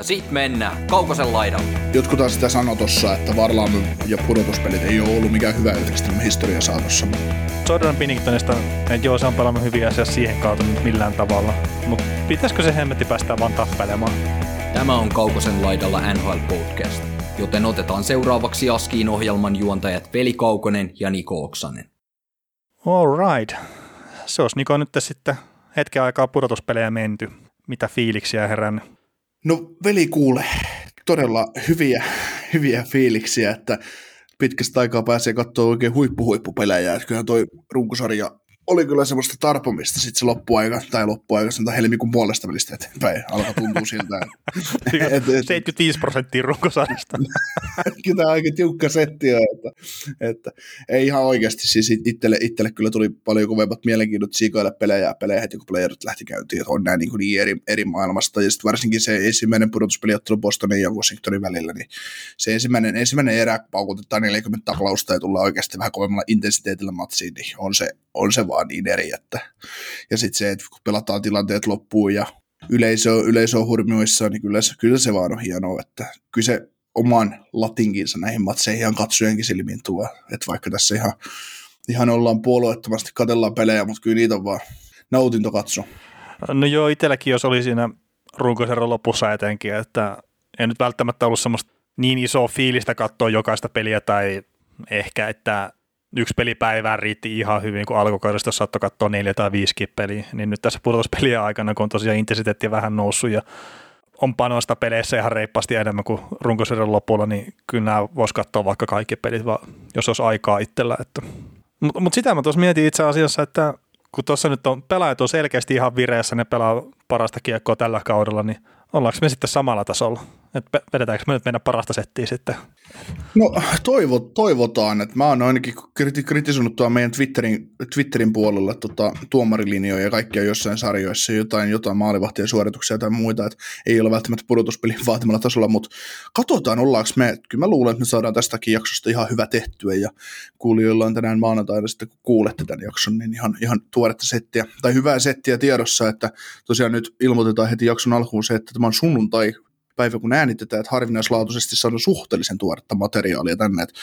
Ja sit mennään Kaukosen laidalle. Jotkut taas sitä sanoo tossa, että Varlaam ja pudotuspelit ei ole ollut mikään hyvä yhdistelmä historian saatossa. Jordan Pinningtonista, että joo se on pelannut hyviä asioita siihen kautta millään tavalla. Mutta pitäisikö se hemmetti päästä vaan tappelemaan? Tämä on Kaukosen laidalla NHL Podcast, joten otetaan seuraavaksi Askiin ohjelman juontajat Veli Kaukonen ja Niko Oksanen. All right. Se olisi Niko nyt sitten hetken aikaa pudotuspelejä menty. Mitä fiiliksiä herän? No veli kuule, todella hyviä, hyviä fiiliksiä, että pitkästä aikaa pääsee katsoa oikein huippuhuippupelejä. Että kyllähän toi runkosarja oli kyllä semmoista tarpomista sitten se loppuaika, tai loppuaika, sanotaan helmikuun puolesta välistä eteenpäin, alkaa tuntua siltä. et, et, 75 prosenttia runkosarjasta. kyllä aika tiukka setti että, että, ei ihan oikeasti, siis itselle, itselle kyllä tuli paljon kovemmat mielenkiinnot siikoille pelejä, pelejä heti kun playerit lähti käyntiin, että on näin niin, niin eri, eri maailmasta, ja sitten varsinkin se ensimmäinen pudotuspeliottelu Bostonin ja Washingtonin välillä, niin se ensimmäinen, ensimmäinen erä, kun paukutetaan 40 taklausta ja tullaan oikeasti vähän kovemmalla intensiteetillä matsiin, niin on se, on se vaan niin eri. Että, ja sitten se, että kun pelataan tilanteet loppuun ja yleisö, yleisö on hurmioissa, niin kyllä se, kyllä se vaan on hienoa, että kyllä se oman latinkinsa näihin matseihin ihan katsojenkin silmiin tuo, että vaikka tässä ihan, ihan ollaan puolueettomasti katellaan pelejä, mutta kyllä niitä on vaan nautinto katso. No joo, itselläkin jos oli siinä runkosarjan lopussa etenkin, että ei nyt välttämättä ollut semmoista niin isoa fiilistä katsoa jokaista peliä tai ehkä, että yksi peli päivään riitti ihan hyvin, kun alkukaudesta saattoi katsoa neljä tai viisi peliä, niin nyt tässä pudotuspelien aikana, kun on tosiaan intensiteetti vähän noussut ja on panosta peleissä ihan reippaasti enemmän kuin runkosarjan lopulla, niin kyllä nämä voisi katsoa vaikka kaikki pelit, vaan jos olisi aikaa itsellä. Että. Mutta mut sitä mä tuossa mietin itse asiassa, että kun tuossa nyt on pelaajat on selkeästi ihan vireessä, ne pelaa parasta kiekkoa tällä kaudella, niin ollaanko me sitten samalla tasolla? Että vedetäänkö me nyt meidän parasta settiä sitten? No toivo, toivotaan, että mä oon ainakin kritisoinut tuolla meidän Twitterin, Twitterin puolella tota, tuomarilinjoja ja kaikkia jossain sarjoissa, jotain, jotain maalivahtien suorituksia tai muita, että ei ole välttämättä pudotuspelin vaatimalla tasolla, mutta katsotaan ollaanko me, kyllä mä luulen, että me saadaan tästäkin jaksosta ihan hyvä tehtyä ja kuulijoilla on tänään maanantaina sitten, kun kuulette tämän jakson, niin ihan, ihan tuoretta settiä, tai hyvää settiä tiedossa, että tosiaan nyt ilmoitetaan heti jakson alkuun se, että tämä on sunnuntai päivä, kun äänitetään, että harvinaislaatuisesti saadaan suhteellisen tuoretta materiaalia tänne. Että,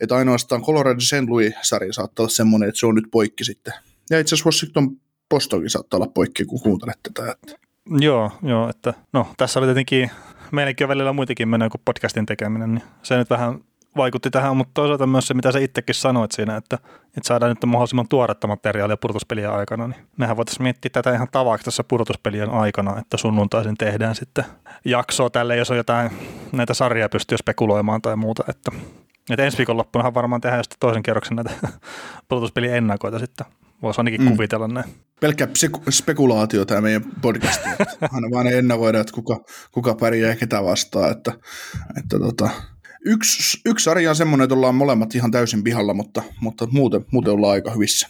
että ainoastaan Colorado St. Louis-sarja saattaa olla semmoinen, että se on nyt poikki sitten. Ja itse asiassa Washington Postolkin saattaa olla poikki, kun kuuntelet tätä. Että. Joo, joo, että no tässä oli tietenkin meilläkin on välillä muitakin menee kuin podcastin tekeminen, niin se nyt vähän vaikutti tähän, mutta toisaalta myös se, mitä sä itsekin sanoit siinä, että, että saadaan nyt mahdollisimman tuoretta materiaalia pudotuspelien aikana, niin mehän voitaisiin miettiä tätä ihan tavaksi tässä pudotuspelien aikana, että sunnuntaisin tehdään sitten jaksoa tälle, jos on jotain näitä sarjaa pystyy spekuloimaan tai muuta, että, että ensi viikonloppunahan varmaan tehdään sitten toisen kerroksen näitä pudotuspelien ennakoita sitten. Voisi ainakin mm. kuvitella näin. Pelkkä spekulaatio tämä meidän podcast. Aina vaan ennakoida, että kuka, kuka pärjää ja ketä vastaa. Että, että tota, yksi, yksi sarja on semmoinen, että ollaan molemmat ihan täysin pihalla, mutta, mutta muuten, muuten ollaan aika hyvissä.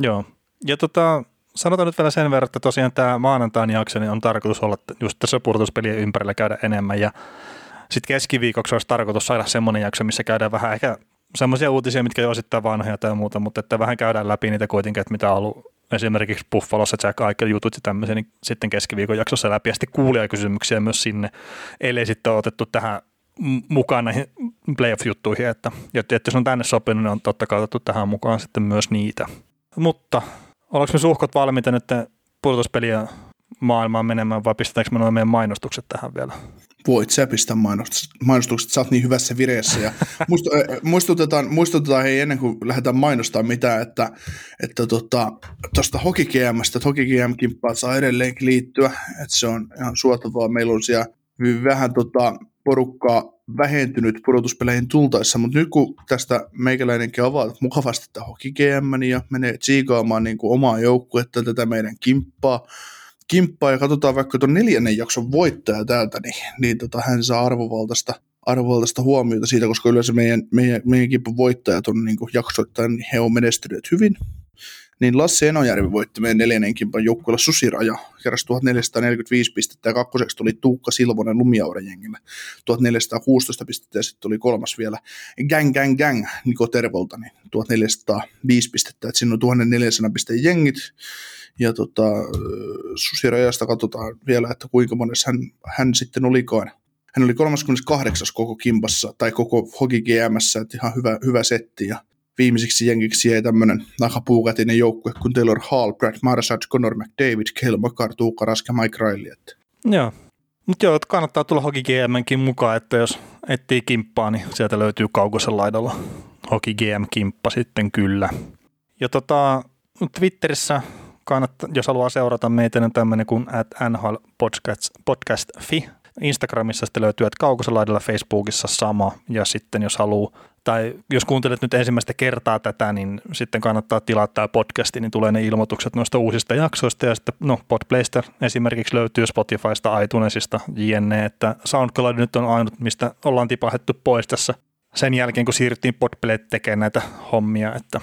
Joo. Ja tota, sanotaan nyt vielä sen verran, että tosiaan tämä maanantain jakso niin on tarkoitus olla just tässä purtuspelien ympärillä käydä enemmän ja sitten keskiviikoksi olisi tarkoitus saada semmoinen jakso, missä käydään vähän ehkä semmoisia uutisia, mitkä on osittain vanhoja tai muuta, mutta että vähän käydään läpi niitä kuitenkin, että mitä on ollut esimerkiksi Buffalossa Jack Eichel jutut ja tämmöisiä, niin sitten keskiviikon jaksossa läpi ja sitten kuulijakysymyksiä myös sinne, ellei sitten ole otettu tähän mukaan näihin playoff-juttuihin, että, että jos on tänne sopinut, niin on totta kai otettu tähän mukaan sitten myös niitä. Mutta ollaanko me suhkot valmiita nyt pudotuspeliä maailmaan menemään vai pistetäänkö me noin meidän mainostukset tähän vielä? Voit sä pistää mainostukset, mainostukset, sä oot niin hyvässä vireessä. Ja muistutetaan, muistutetaan hei ennen kuin lähdetään mainostamaan mitään, että että tuosta tota, Hockey GMstä, että Hockey GM-kimppaan saa edelleenkin liittyä, että se on ihan suotavaa. Meillä on siellä vähän tota, porukkaa vähentynyt pudotuspeleihin tultaessa, mutta nyt kun tästä meikäläinenkin avaa mukavasti Hockey GM ja menee tsiikaamaan niin kuin omaa joukkuetta tätä meidän kimppaa, kimppaa ja katsotaan vaikka tuon neljännen jakson voittaja täältä, niin, niin tota, hän saa arvovaltaista arvovaltaista huomiota siitä, koska yleensä meidän, meidän, meidän kipun voittajat on niin jaksoittain, niin he on menestyneet hyvin. Niin Lasse Enojärvi voitti meidän neljännen kimpan joukkueella Susiraja, keräsi 1445 pistettä ja kakkoseksi tuli Tuukka Silvonen Lumiauren jengille 1416 pistettä ja sitten tuli kolmas vielä Gang Gang Gang Niko Tervolta, niin 1405 pistettä, että siinä on 1400 pisteen jengit ja tota, Susirajasta katsotaan vielä, että kuinka monessa hän, hän sitten olikaan. Hän oli 38. koko kimpassa tai koko Hoki GMssä, että ihan hyvä, hyvä setti ja viimeisiksi jengiksi jäi tämmöinen nakapuukatinen joukkue kuin Taylor Hall, Brad Marsad, Connor McDavid, Kel McCart, Tuukka Rask ja Mike Riley. Että. Joo, mutta joo, kannattaa tulla Hoki GMnkin mukaan, että jos etsii kimppaa, niin sieltä löytyy kaukosen laidalla Hoki GM-kimppa sitten kyllä. Ja tota, Twitterissä kannattaa, jos haluaa seurata meitä, niin tämmöinen kuin at NHL podcast, podcast.fi Instagramissa sitten löytyy, että kaukosen laidalla Facebookissa sama, ja sitten jos haluaa, tai jos kuuntelet nyt ensimmäistä kertaa tätä, niin sitten kannattaa tilaa tämä podcasti, niin tulee ne ilmoitukset noista uusista jaksoista, ja sitten no Podplayster esimerkiksi löytyy Spotifysta, iTunesista, jne, että SoundCloud nyt on ainut, mistä ollaan tipahettu pois tässä sen jälkeen, kun siirryttiin Podplayt tekemään näitä hommia, että,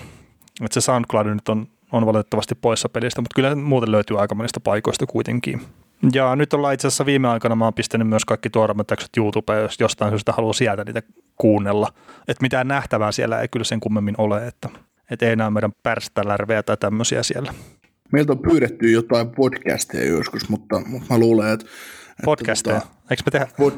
että se SoundCloud nyt on, on valitettavasti poissa pelistä, mutta kyllä muuten löytyy aika monista paikoista kuitenkin. Ja nyt ollaan itse asiassa viime aikoina, mä oon pistänyt myös kaikki tuoreimmat jaksot YouTubeen, jos jostain syystä haluaa sieltä niitä kuunnella. Että mitään nähtävää siellä ei kyllä sen kummemmin ole, että, että ei näe meidän pärstälärveä tai tämmöisiä siellä. Meiltä on pyydetty jotain podcasteja joskus, mutta, mutta mä luulen, että... Podcasteja? Että, tota, Eikö me tehdä? Pod,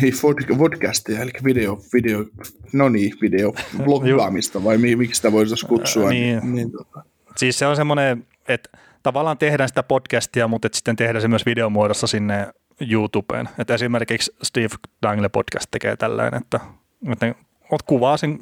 niin, pod, podcasteja, eli video, video, no niin, video, bloggaamista, vai miksi sitä voisi kutsua. niin, niin, niin tota. Siis se on semmoinen, että tavallaan tehdään sitä podcastia, mutta sitten tehdään se myös videomuodossa sinne YouTubeen. Että esimerkiksi Steve Dangle podcast tekee tällainen, että, että kuvaa sen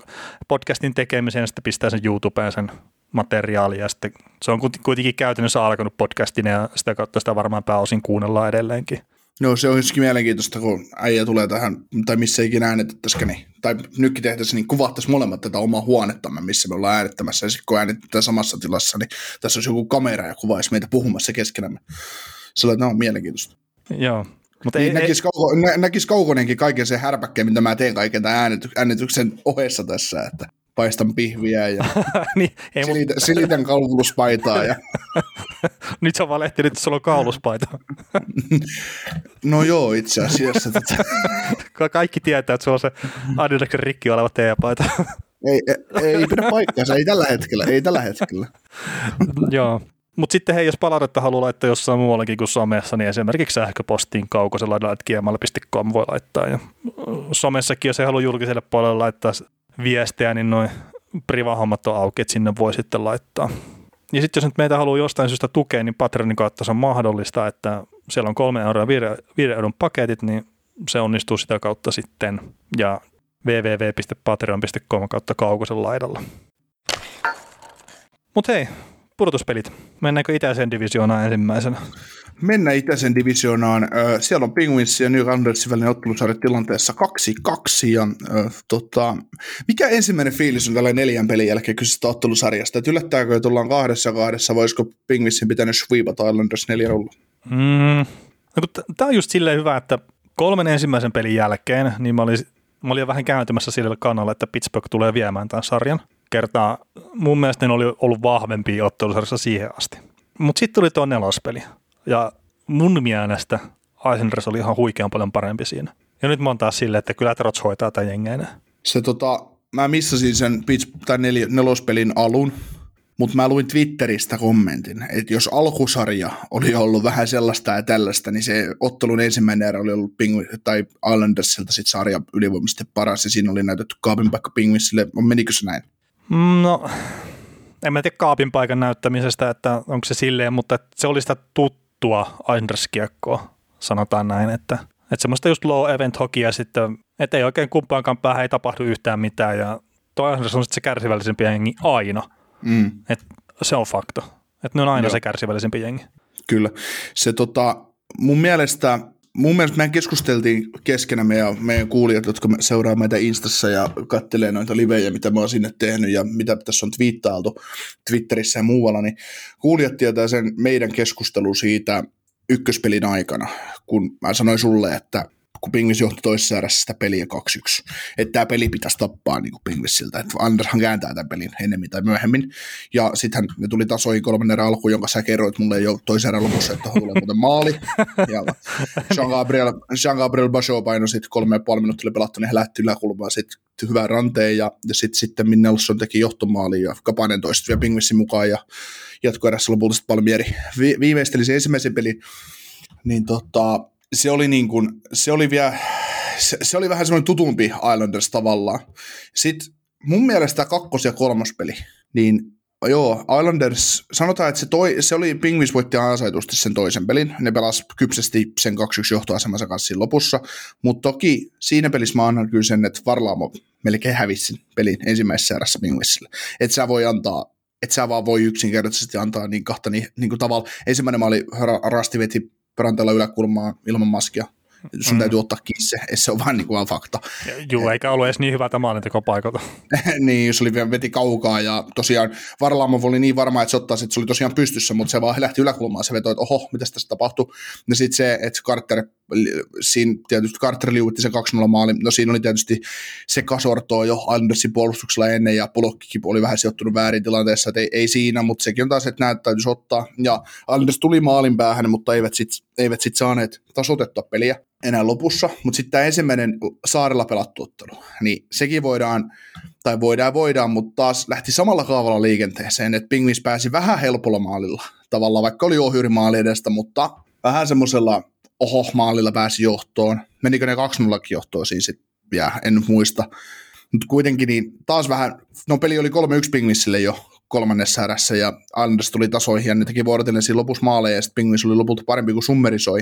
podcastin tekemisen ja sitten pistää sen YouTubeen sen materiaali ja sitten se on kuitenkin käytännössä alkanut podcastin ja sitä kautta sitä varmaan pääosin kuunnellaan edelleenkin. No se on jossakin mielenkiintoista, kun äijä tulee tähän, tai missä ikinä äänitettäisikin, niin, tai nytkin tehtäisiin, niin kuvattaisiin molemmat tätä omaa huonettamme, missä me ollaan äänittämässä, ja sitten kun äänitetään samassa tilassa, niin tässä olisi joku kamera ja kuvaisi meitä puhumassa keskenämme. Se on, on mielenkiintoista. Joo. Mutta niin ei, näkisi, ei... Kauko, nä, näkisi Kaukonenkin kaiken sen härpäkkeen, mitä mä teen kaiken tämän äänity, äänityksen ohessa tässä, että paistan pihviä ja niin, ei, silitän, mutta... silitän kauluspaitaa. Ja... Nyt sä valehti, että sulla on kauluspaita. no joo, itse asiassa. Tätä. Kaikki tietää, että sulla on se Adidaksen rikki oleva teepaita. ei, ei, ei pidä paikkaansa, ei tällä hetkellä, ei tällä hetkellä. joo. Mutta sitten hei, jos palautetta haluaa laittaa jossain muuallakin kuin somessa, niin esimerkiksi sähköpostiin kaukosella gmail.com voi laittaa. Ja somessakin, jos ei halua julkiselle puolelle laittaa viestejä, niin noin privahommat on auki, että sinne voi sitten laittaa. Ja sitten jos nyt meitä haluaa jostain syystä tukea, niin Patreonin kautta se on mahdollista, että siellä on kolme euroa viiden euron paketit, niin se onnistuu sitä kautta sitten. Ja www.patreon.com kautta kaukosen laidalla. Mutta hei, pudotuspelit. Mennäänkö itäiseen divisioonaan ensimmäisenä? Mennään itäisen divisioonaan. Siellä on Penguins ja New Andersin välinen ottelusarja tilanteessa 2-2. Ja, äh, tota, mikä ensimmäinen fiilis on tällä neljän pelin jälkeen kyseisestä ottelusarjasta? Et yllättääkö, että ollaan kahdessa kahdessa, voisiko Penguinsin pitänyt sweepata Islanders neljä rolla? Mm, no, Tämä on just silleen hyvä, että kolmen ensimmäisen pelin jälkeen niin mä olin, mä olin vähän kääntymässä sille kannalle, että Pittsburgh tulee viemään tämän sarjan. Kertaa mun mielestä ne oli ollut vahvempi ottelusarjassa siihen asti. Mutta sitten tuli tuo nelospeli. Ja mun mielestä Islanders oli ihan huikean paljon parempi siinä. Ja nyt mä oon taas silleen, että kyllä Trots hoitaa tämän jengeen. Se tota, mä missasin sen pitch, tai nel, nelospelin alun, mutta mä luin Twitteristä kommentin, että jos alkusarja oli ollut vähän sellaista ja tällaista, niin se ottelun ensimmäinen erä oli ollut Penguin, tai Islandersilta sit sarja ylivoimaisesti paras, ja siinä oli näytetty kaapin paikka Penguinsille. Menikö se näin? No, en mä tiedä kaapin paikan näyttämisestä, että onko se silleen, mutta se oli sitä tuttua Islanders-kiekkoa, sanotaan näin, että, että semmoista just low event hokia sitten, että ei oikein kumpaankaan päähän ei tapahdu yhtään mitään ja tuo Islanders on sitten se kärsivällisempi jengi aina, mm. että se on fakta, että ne on aina Joo. se kärsivällisempi jengi. Kyllä, se tota, mun mielestä mun mielestä mehän keskusteltiin keskenämme ja meidän kuulijat, jotka seuraa meitä Instassa ja kattelee noita livejä, mitä mä oon sinne tehnyt ja mitä tässä on twiittailtu Twitterissä ja muualla, niin kuulijat tietää sen meidän keskustelu siitä ykköspelin aikana, kun mä sanoin sulle, että kun Pingvis johti toisessa erässä sitä peliä 2-1. Että tämä peli pitäisi tappaa niin kuin Pingvissiltä, että Andershan kääntää tämän pelin ennemmin tai myöhemmin. Ja sitten ne tuli tasoihin kolmannen erän alkuun, jonka sä kerroit mulle jo toisen erän lopussa, että tulee muuten maali. Ja Jean-Gabriel, Jean-Gabriel Basho painoi sitten kolme ja puoli minuuttia pelattu, niin he lähti yläkulmaan sitten hyvään ranteen ja, ja sitten sitten Nelson teki johtomaali ja Kapanen toista vielä Pingvissin mukaan ja jatkoerässä lopulta sitten Palmieri vi- viimeisteli se ensimmäisen pelin, niin tota, se oli niin kuin, se oli vielä, se, se oli vähän semmoinen tutumpi Islanders tavallaan. Sitten mun mielestä kakkos- ja kolmospeli, niin joo, Islanders, sanotaan, että se, toi, se oli, Pingvis voitti ansaitusti sen toisen pelin, ne pelas kypsesti sen 2-1 johtoasemansa kanssa siinä lopussa, mutta toki siinä pelissä mä annan kyllä sen, että Varlaamo melkein hävisi sen pelin ensimmäisessä erässä Pingvisille. Että sä voi antaa että sä vaan voi yksinkertaisesti antaa niin kahta niin, niin kuin tavalla. Ensimmäinen maali Rasti veti Brantella yläkulmaa ilman maskia. Sun mm. täytyy ottaa kiinni se, on vaan, niin kuin fakta. Joo, eikä ollut edes niin hyvä tämä maalintekopaikalta. niin, se oli vielä veti kaukaa ja tosiaan Varlamov oli niin varma, että se ottaisi, että se oli tosiaan pystyssä, mutta se vaan lähti yläkulmaan, se vetoi, että oho, mitä tässä tapahtui. Ja sitten se, että Carter, siinä tietysti Carter liuitti se 2-0 maali, no siinä oli tietysti se kasortoa jo Andersin puolustuksella ennen ja Polokkikin oli vähän sijoittunut väärin tilanteessa, että ei, ei siinä, mutta sekin on taas, että näitä täytyisi ottaa. Ja Anders tuli maalin päähän, mutta eivät sitten eivät sit saaneet tasoitettua peliä enää lopussa, mutta sitten tämä ensimmäinen saarella pelattu ottelu, niin sekin voidaan, tai voidaan voidaan, mutta taas lähti samalla kaavalla liikenteeseen, että Pingvis pääsi vähän helpolla maalilla, tavallaan vaikka oli ohjuri maali edestä, mutta vähän semmoisella oho maalilla pääsi johtoon, menikö ne 2-0 johtoon sitten, ja en muista, mutta kuitenkin niin taas vähän, no peli oli 3-1 Pingvisille jo kolmannessa erässä, ja Anders tuli tasoihin, ja ne teki vuorotellen siinä lopussa maaleja, ja sitten Pingvis oli lopulta parempi kuin summerisoi,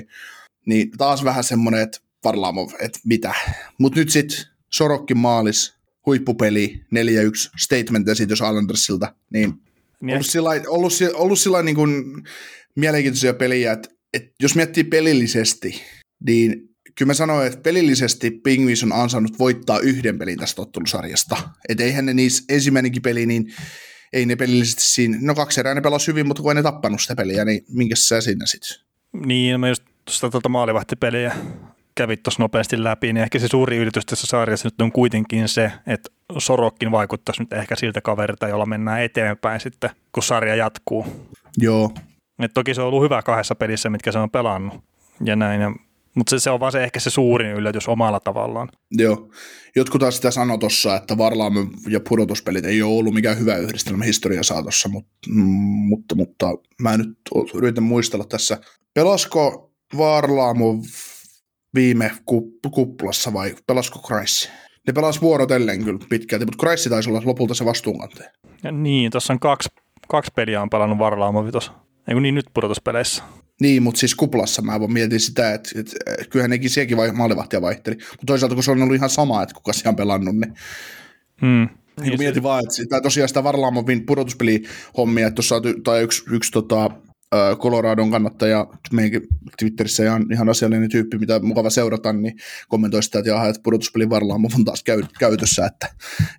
niin taas vähän semmoinen, että Varlamov, että mitä. Mutta nyt sitten Sorokkin maalis, huippupeli, 4-1 statement esitys Islandersilta, niin, niin ollut sillä ollut, ollut sillä niin kuin mielenkiintoisia peliä, että, että jos miettii pelillisesti, niin kyllä mä sanoin, että pelillisesti Pingvis on ansainnut voittaa yhden pelin tästä ottelusarjasta. Että eihän ne niissä ensimmäinenkin peli, niin ei ne pelillisesti siinä, no kaksi erää ne pelasi hyvin, mutta kun ei ne tappanut sitä peliä, niin minkä sä sinne sitten? Niin, mä just tuosta tuota maalivahtipeliä kävit tuossa nopeasti läpi, niin ehkä se suuri ylitys tässä sarjassa nyt on kuitenkin se, että Sorokkin vaikuttaisi nyt ehkä siltä kaverilta, jolla mennään eteenpäin sitten, kun sarja jatkuu. Joo. Et toki se on ollut hyvä kahdessa pelissä, mitkä se on pelannut ja näin. Ja, mutta se, se, on vaan se ehkä se suurin yllätys omalla tavallaan. Joo. Jotkut taas sitä sanoi tuossa, että Varlaamme ja pudotuspelit ei ole ollut mikään hyvä yhdistelmä historian saatossa, mutta, mm, mutta, mutta mä nyt yritän muistella tässä. Pelasko Varlaamo viime kuplassa vai pelasko Kreissi? Ne pelas vuorotellen kyllä pitkälti, mutta Kreissi taisi olla lopulta se vastuunkantaja. Ja niin, tuossa on kaksi, kaksi peliä on pelannut Varlaamo vitos. Ei niin nyt pudotuspeleissä. Niin, mutta siis kuplassa mä voin mietin sitä, että, että, että kyllähän nekin sielläkin vai, maalivahtia vaihteli. Mutta toisaalta kun se on ollut ihan sama, että kuka siellä on pelannut, niin hmm. Niin mietin vaan, että sitä, tosiaan sitä Varlaamovin pudotuspeli-hommia, että tuossa on yksi, yksi tota, Coloradon kannattaja, meidänkin Twitterissä ihan, ihan asiallinen tyyppi, mitä mukava seurata, niin kommentoi sitä, että, jaha, että pudotuspelin varlaan on taas käy, käytössä, että,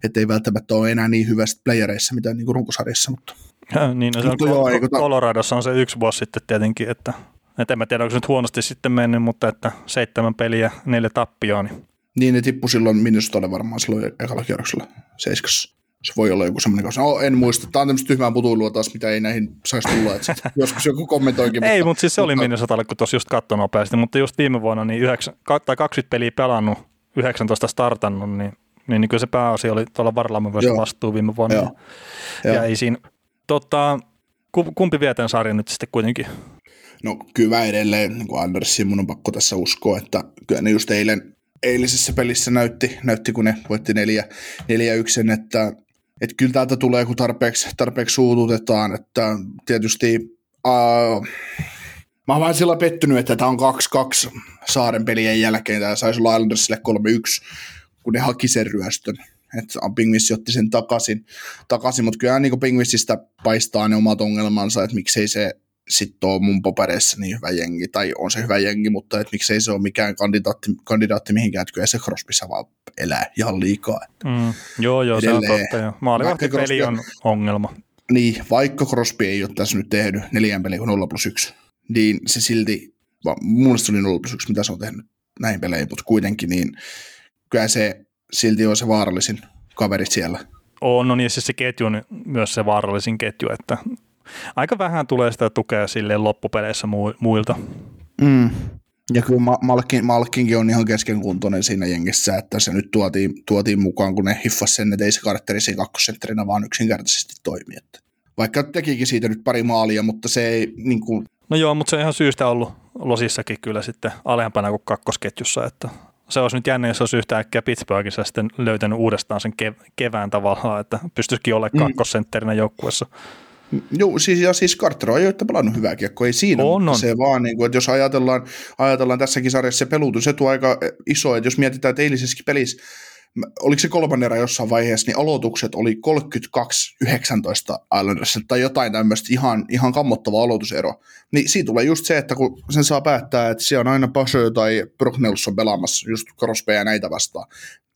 että ei välttämättä ole enää niin hyvästä playereissa, mitä niin runkosarjassa, mutta ja, niin, no se on joo, Ko- Coloradossa on se yksi vuosi sitten tietenkin, että, että en mä tiedä, onko se nyt huonosti sitten mennyt, mutta että seitsemän peliä, neljä tappioa. Niin, niin ne tippui silloin Minnesotalle varmaan silloin ekalla kierroksella seiskassa se voi olla joku semmoinen kanssa. No, en muista. Tämä on tämmöistä tyhmää putuilua taas, mitä ei näihin saisi tulla. Että joskus joku kommentoikin. ei, mutta siis se oli Minnesotalle, kun tuossa just katsoi nopeasti. Mutta just viime vuonna niin 9, tai 20 peliä pelannut, 19 startannut, niin, niin, niin kyllä se pääasia oli tuolla Varlaamme vastuu viime vuonna. Joo. Ja, ja ei siinä, tota, kumpi vie tämän sarjan nyt sitten kuitenkin? No kyllä edelleen, niin kuin Andersin mun on pakko tässä uskoa, että kyllä ne just eilen, eilisessä pelissä näytti, näytti kun ne voitti 4-1, että että kyllä täältä tulee, kun tarpeeksi, tarpeeksi suututetaan, että tietysti uh, mä oon vähän sillä pettynyt, että tämä on 2-2 saaren pelien jälkeen, tämä saisi olla Islandersille 3-1, kun ne haki sen ryöstön. Että Pingvis otti sen takaisin, takaisin mutta kyllä niin Pingvisistä paistaa ne omat ongelmansa, että miksei se sitten on mun papereissa niin hyvä jengi, tai on se hyvä jengi, mutta et miksei se ole mikään kandidaatti, kandidaatti mihinkään, että kyllä se Crosbyssa vaan elää ihan liikaa. Mm, joo, joo, Edelleen, se on totta. Jo. Maalivahtipeli on ongelma. Niin, vaikka Crosby ei ole tässä nyt tehnyt neljän peliä kuin 0 plus 1, niin se silti, mun mielestä se oli 0 plus 1, mitä se on tehnyt, näihin peleihin, mutta kuitenkin niin kyllä se silti on se vaarallisin kaveri siellä. On, no niin siis se ketju on myös se vaarallisin ketju, että aika vähän tulee sitä tukea sille loppupeleissä muilta. Mm. Ja kyllä Malkin, Malkinkin on ihan keskenkuntoinen siinä jengissä, että se nyt tuotiin, tuotiin mukaan, kun ne hiffasi sen, että ei se Carteri siinä kakkosentterinä vaan yksinkertaisesti toimi. Että vaikka tekikin siitä nyt pari maalia, mutta se ei niin kuin... No joo, mutta se on ihan syystä ollut Losissakin kyllä sitten alempana kuin kakkosketjussa, että se olisi nyt jännä, jos olisi yhtäkkiä Pittsburghissa sitten löytänyt uudestaan sen kevään tavallaan, että pystyisikin olemaan mm. kakkosentterinä joukkuessa. Joo, siis, ja siis Carter on ajoittain pelannut hyvää kiekkoa, ei siinä, on, on. se vaan, niin kuin, että jos ajatellaan, ajatellaan tässäkin sarjassa se etu aika iso, että jos mietitään, että eilisessäkin pelissä oliko se kolmannen erä jossain vaiheessa, niin aloitukset oli 32-19 Islandersissa tai jotain tämmöistä ihan, ihan kammottava aloitusero. Niin siitä tulee just se, että kun sen saa päättää, että siellä on aina Pasho tai Brock Nelson pelaamassa just Crosby ja näitä vastaan,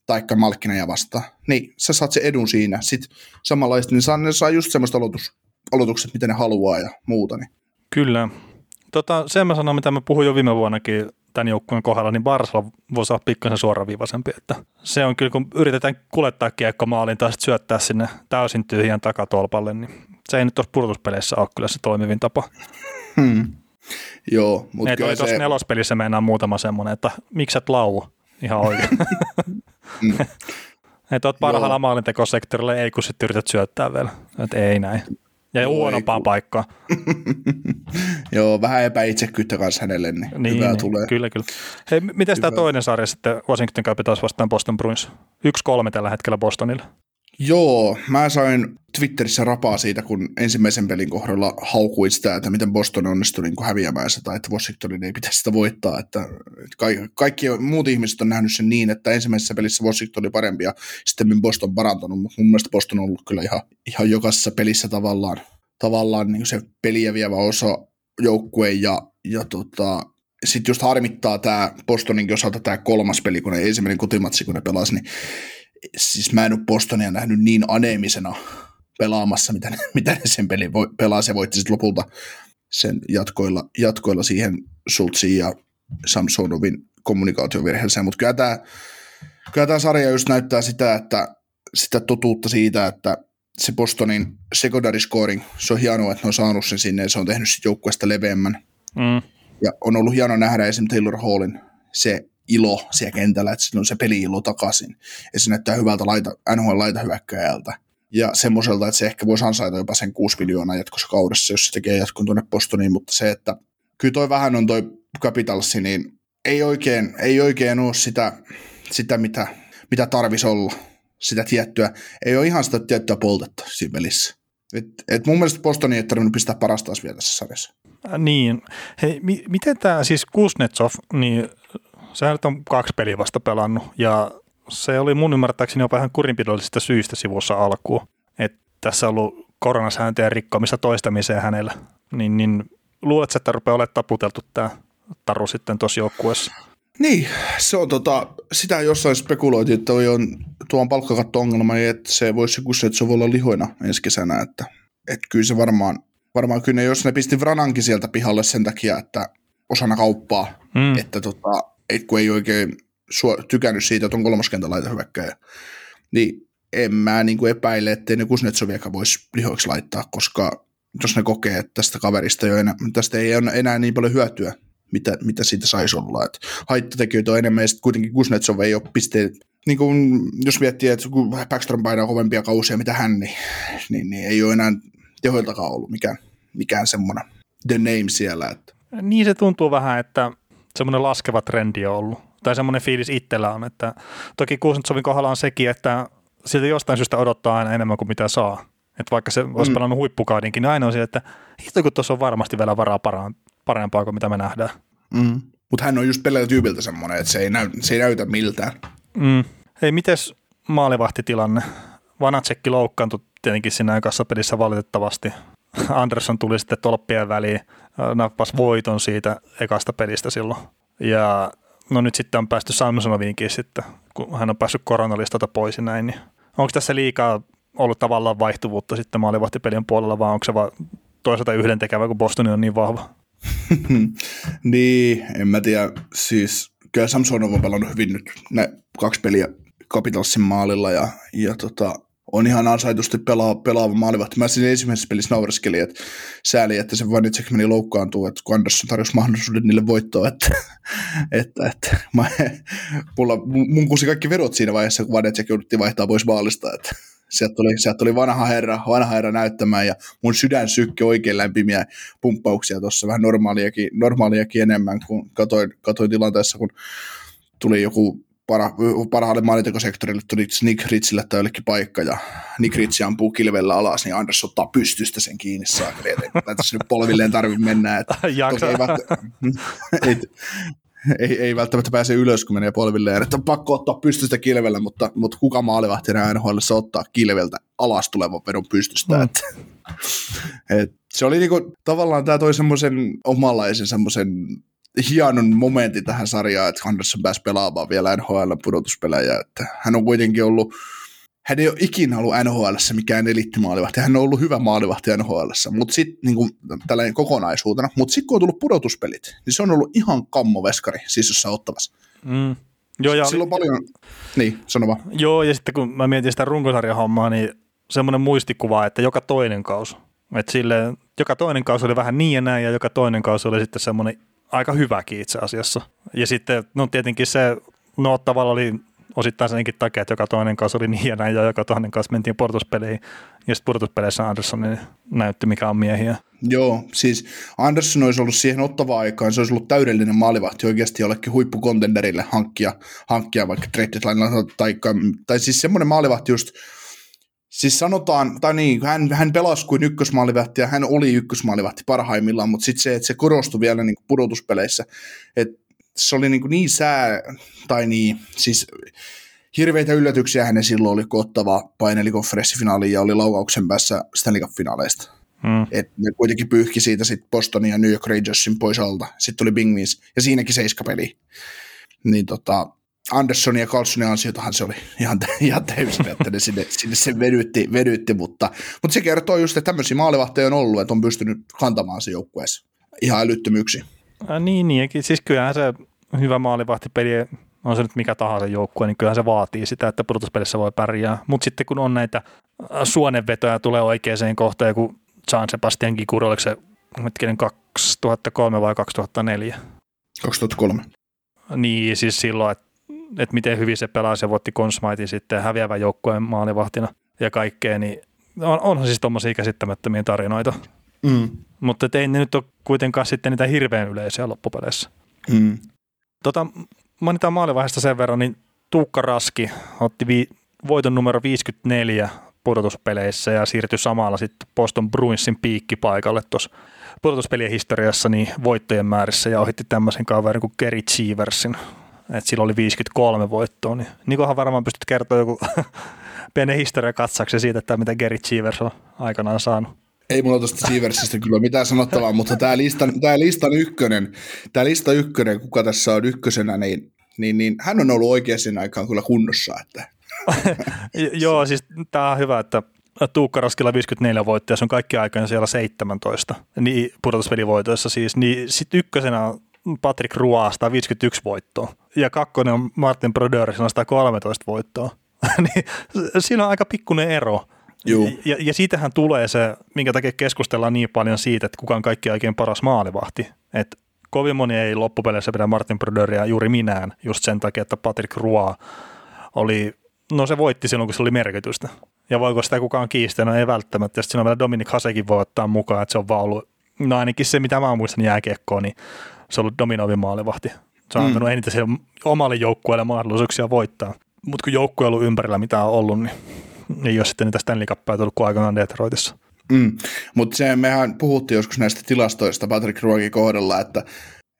taikka Malkkinen vastaan, niin sä saat se edun siinä. Sitten samanlaista, niin saa, ne saa just semmoista aloitus, aloitukset, mitä ne haluaa ja muuta. Niin. Kyllä. Tota, sen mä sanon, mitä mä puhuin jo viime vuonnakin tämän joukkueen kohdalla, niin Barsalla voisi olla pikkasen suoraviivaisempi. Että se on kyllä, kun yritetään kuljettaa kiekko maaliin tai syöttää sinne täysin tyhjän takatolpalle, niin se ei nyt tuossa pudotuspeleissä ole kyllä se toimivin tapa. Hmm. Joo, mutta kyllä se... tuossa nelospelissä meinaa muutama semmoinen, että miksi et lau ihan oikein. mm. Että oot parhaalla maalintekosektorilla, ei kun sitten yrität syöttää vielä. Että ei näin. Ja no, huonompaa paikkaa. Joo, vähän epäitsekyyttä kanssa hänelle, niin, niin hyvää niin, tulee. Kyllä, kyllä. Hei, miten tämä toinen sarja sitten Washington Capitals vastaan Boston Bruins? 1-3 tällä hetkellä Bostonilla. Joo, mä sain Twitterissä rapaa siitä, kun ensimmäisen pelin kohdalla haukuin sitä, että miten Boston onnistui niin häviämään sitä, että Washingtonin ei pitäisi sitä voittaa. Että kaikki, kaikki muut ihmiset on nähnyt sen niin, että ensimmäisessä pelissä Washington oli parempi ja sitten Boston parantunut, mutta mun mielestä Boston on ollut kyllä ihan, ihan jokaisessa pelissä tavallaan, tavallaan niin se peliä vievä osa joukkue ja, ja tota, sitten just harmittaa tämä Bostonin osalta tämä kolmas peli, kun ne ensimmäinen kotimatsi, kun ne pelasi, niin siis mä en ole Bostonia nähnyt niin aneemisena pelaamassa, mitä ne, mitä ne sen pelin voi, pelasi ja voitti sitten lopulta sen jatkoilla, jatkoilla siihen Sultsiin ja Samsonovin kommunikaatiovirheeseen, mutta kyllä tämä, kyllä tämä sarja just näyttää sitä, että sitä totuutta siitä, että se Bostonin secondary scoring, se on hienoa, että ne on saanut sen sinne ja se on tehnyt sitten joukkueesta leveämmän. Mm. Ja on ollut hieno nähdä esimerkiksi Taylor Hallin se ilo siellä kentällä, että sillä on se peli-ilo takaisin. Ja se näyttää hyvältä laita, NHL laita hyökkäjältä. Ja semmoiselta, että se ehkä voisi ansaita jopa sen 6 miljoonaa jatkossa kaudessa, jos se tekee jatkon tuonne Bostoniin, mutta se, että kyllä toi vähän on toi Capitalsi, niin ei oikein, ei oikein ole sitä, sitä mitä, mitä tarvisi olla, sitä tiettyä, ei ole ihan sitä tiettyä poltetta siinä pelissä. Et, et mun mielestä Bostoni ei tarvinnut pistää parasta vielä tässä sarjassa. Niin. Hei, mi- miten tämä siis Kuznetsov, niin sehän on kaksi peliä vasta pelannut ja se oli mun ymmärtääkseni jo vähän kurinpidollisista syistä sivussa alkuun. Että tässä on ollut koronasääntöjen rikkomista toistamiseen hänellä. Niin, niin luuletko, että rupeaa olemaan taputeltu tämä taru sitten tuossa joukkueessa? Niin, se on tota, sitä jossain spekuloitiin, että on tuon palkkakatto-ongelma, niin että se voisi joku se, että se voi olla lihoina ensi kesänä, että, että kyllä se varmaan, varmaan kyllä, jos ne pisti Vranankin sieltä pihalle sen takia, että osana kauppaa, mm. että tota, et kun ei oikein suo, tykännyt siitä, että on kolmoskentän laita hyökkäjä, niin en mä niin kuin epäile, ettei ne Kuznetsoviakaan voisi lihoiksi laittaa, koska jos ne kokee, että tästä kaverista jo enää, tästä ei ole enää niin paljon hyötyä, mitä, mitä siitä saisi olla. Et haittatekijöitä on enemmän, ja sitten kuitenkin Kuznetsov ei ole pisteet, niin kuin, jos miettii, että kun Backstrom painaa kovempia kausia, mitä hän, niin, niin, niin ei ole enää tehoiltakaan ollut mikään, mikään semmoinen the name siellä. Että. Niin se tuntuu vähän, että semmoinen laskeva trendi on ollut. Tai semmoinen fiilis itsellä on, että toki Kuznetsovin kohdalla on sekin, että siltä jostain syystä odottaa aina enemmän kuin mitä saa. Että vaikka se olisi mm. pelannut huippukaudinkin, niin aina on se, että hitto kun tuossa on varmasti vielä varaa parempaa kuin mitä me nähdään. Mm. Mutta hän on just pelejä tyypiltä semmoinen, että se ei, näy, se ei näytä miltään. Mm. Hei, mites maalivahtitilanne? Vanatsekki loukkaantui tietenkin siinä aikassa pelissä valitettavasti. Anderson tuli sitten tolppien väliin, nappasi voiton siitä ekasta pelistä silloin. Ja no nyt sitten on päästy Samsonoviinkin sitten, kun hän on päässyt koronalistalta pois ja näin. Niin onko tässä liikaa ollut tavallaan vaihtuvuutta sitten maalivahtipelien puolella, vai onko se vaan toisaalta yhdentekevä, kun Boston on niin vahva? niin, en mä tiedä. Siis kyllä Samsonov on pelannut hyvin nyt ne kaksi peliä Capitalsin maalilla ja, ja tota, on ihan ansaitusti pelaa, pelaava maalivahti. Mä siinä ensimmäisessä pelissä naureskelin, että sääli, että se Vanitsek meni loukkaantuu, että kun Andersson tarjosi mahdollisuuden niille voittoa, että, että, että mä, mulla, mun kusi kaikki verot siinä vaiheessa, kun Vanitsek jouduttiin vaihtaa pois maalista, että sieltä tuli, sieltä tuli vanha herra, vanha herra näyttämään ja mun sydän sykki oikein lämpimiä pumppauksia tuossa vähän normaaliakin, normaaliakin enemmän, kun katoin, katoin tilanteessa, kun tuli joku para, parhaalle maalintekosektorille tuli Nick Ritzille tai jollekin paikka, ja Nick Ritz ampuu kilvellä alas, niin Anders ottaa pystystä sen kiinni saakeli, että tässä nyt polvilleen tarvitse mennä. Että ei, välttämättä, ei, ei, ei, välttämättä pääse ylös, kun menee polvilleen, että on pakko ottaa pystystä kilvellä, mutta, mutta kuka maalivahti enää NHL ottaa kilveltä alas tulevan vedon pystystä. Mm. Että, et, se oli niinku, tavallaan tämä toi semmoisen omanlaisen semmoisen hienon momentti tähän sarjaan, että Anderson pääsi pelaamaan vielä NHL pudotuspelejä, että hän on kuitenkin ollut hän ei ole ikinä ollut NHL mikään elittimaalivahti, hän on ollut hyvä maalivahti NHL, mutta sitten niin tällainen kokonaisuutena, mutta sitten kun on tullut pudotuspelit, niin se on ollut ihan kammoveskari, siis jossain ottavassa. Mm. Joo, ja Silloin oli... paljon, niin, sano vaan. Joo, ja sitten kun mä mietin sitä runkosarjahommaa, niin semmoinen muistikuva, että joka toinen kausi, että sille, joka toinen kausi oli vähän niin ja näin, ja joka toinen kausi oli sitten semmoinen aika hyväkin itse asiassa. Ja sitten, no tietenkin se, no tavalla oli osittain senkin takia, että joka toinen kanssa oli niin ja joka toinen kanssa mentiin portuspeleihin, ja sitten portuspeleissä Andersson näytti, mikä on miehiä. Joo, siis Andersson olisi ollut siihen ottavaan aikaan, se olisi ollut täydellinen maalivahti oikeasti jollekin huippukontenderille hankkia, hankkia vaikka trade tai, tai siis semmoinen maalivahti just, Siis sanotaan, tai niin, hän, hän pelasi kuin ykkösmaalivahti ja hän oli ykkösmaalivahti parhaimmillaan, mutta sitten se, että se korostui vielä niin kuin pudotuspeleissä, että se oli niin, kuin niin sää, tai niin, siis hirveitä yllätyksiä hänen silloin oli, kun ottava paineli konferenssifinaaliin ja oli laukauksen päässä Stanley Cup-finaaleista. Hmm. Et ne kuitenkin pyyhki siitä sitten Bostonin ja New York Rangersin pois alta. Sitten tuli Bing Means, ja siinäkin seiskapeli. Niin tota, Andersson ja Carlsonin ansiotahan se oli ihan, ihan täysin, että ne sinne, sinne se vedytti, vedytti mutta, mutta se kertoo just, että tämmöisiä maalivahteja on ollut, että on pystynyt kantamaan se joukkueessa ihan älyttömyyksiä. Äh, niin, niin, siis kyllähän se hyvä maalivahtipeli, on se nyt mikä tahansa joukkue, niin kyllähän se vaatii sitä, että pudotuspelissä voi pärjää. Mutta sitten kun on näitä suonenvetoja tulee oikeaan kohtaan, kun Jean Sebastian Gikur, oliko se hetkinen 2003 vai 2004? 2003. Niin, siis silloin, että että miten hyvin se pelaa, se voitti Consmaitin sitten häviävän joukkueen maalivahtina ja kaikkea, niin on, onhan siis tuommoisia käsittämättömiä tarinoita. Mm. Mutta ei ne nyt ole kuitenkaan sitten niitä hirveän yleisiä loppupeleissä. Mm. Tota, mainitaan maalivaiheesta sen verran, niin Tuukka Raski otti vi- voiton numero 54 pudotuspeleissä ja siirtyi samalla sitten Boston Bruinsin piikkipaikalle tuossa pudotuspelien historiassa niin voittojen määrissä ja ohitti tämmöisen kaverin kuin Gary Cheeversin että sillä oli 53 voittoa, niin Nikohan varmaan pystyt kertoa joku pienen historiakatsauksen siitä, että mitä Gary Cheevers on aikanaan saanut. Ei mulla tuosta Cheeversistä kyllä mitään sanottavaa, mutta tämä listan, tämä listan ykkönen, tämä lista ykkönen, kuka tässä on ykkösenä, niin, niin, niin hän on ollut oikeasti aikaan kyllä kunnossa. Että. Joo, siis tämä on hyvä, että Tuukka Raskilla 54 voittoja, se on kaikki aikoina siellä 17, niin pudotuspelivoitoissa siis, niin sitten ykkösenä on Patrick Roy 151 voittoa ja kakkonen on Martin Brodeur, 113 voittoa. niin siinä on aika pikkuinen ero. Juu. Ja, ja siitähän tulee se, minkä takia keskustellaan niin paljon siitä, että kuka on kaikki oikein paras maalivahti. Et kovin moni ei loppupeleissä pidä Martin Brodeuria juuri minään, just sen takia, että Patrick Roy oli, no se voitti silloin, kun se oli merkitystä. Ja voiko sitä kukaan kiistää? No ei välttämättä. Sitten siinä on vielä Dominic Hasekin voi ottaa mukaan, että se on vaan ollut, no ainakin se, mitä mä muistan jääkiekkoon, niin se on ollut dominoivi maalivahti. Se on mm. antanut eniten sen omalle joukkueelle mahdollisuuksia voittaa. Mutta kun joukkue on ollut ympärillä, mitä on ollut, niin ei ole sitten niitä Stanley Cupia tullut kuin aikanaan Detroitissa. Mm. Mutta mehän puhuttiin joskus näistä tilastoista Patrick Ruokin kohdalla, että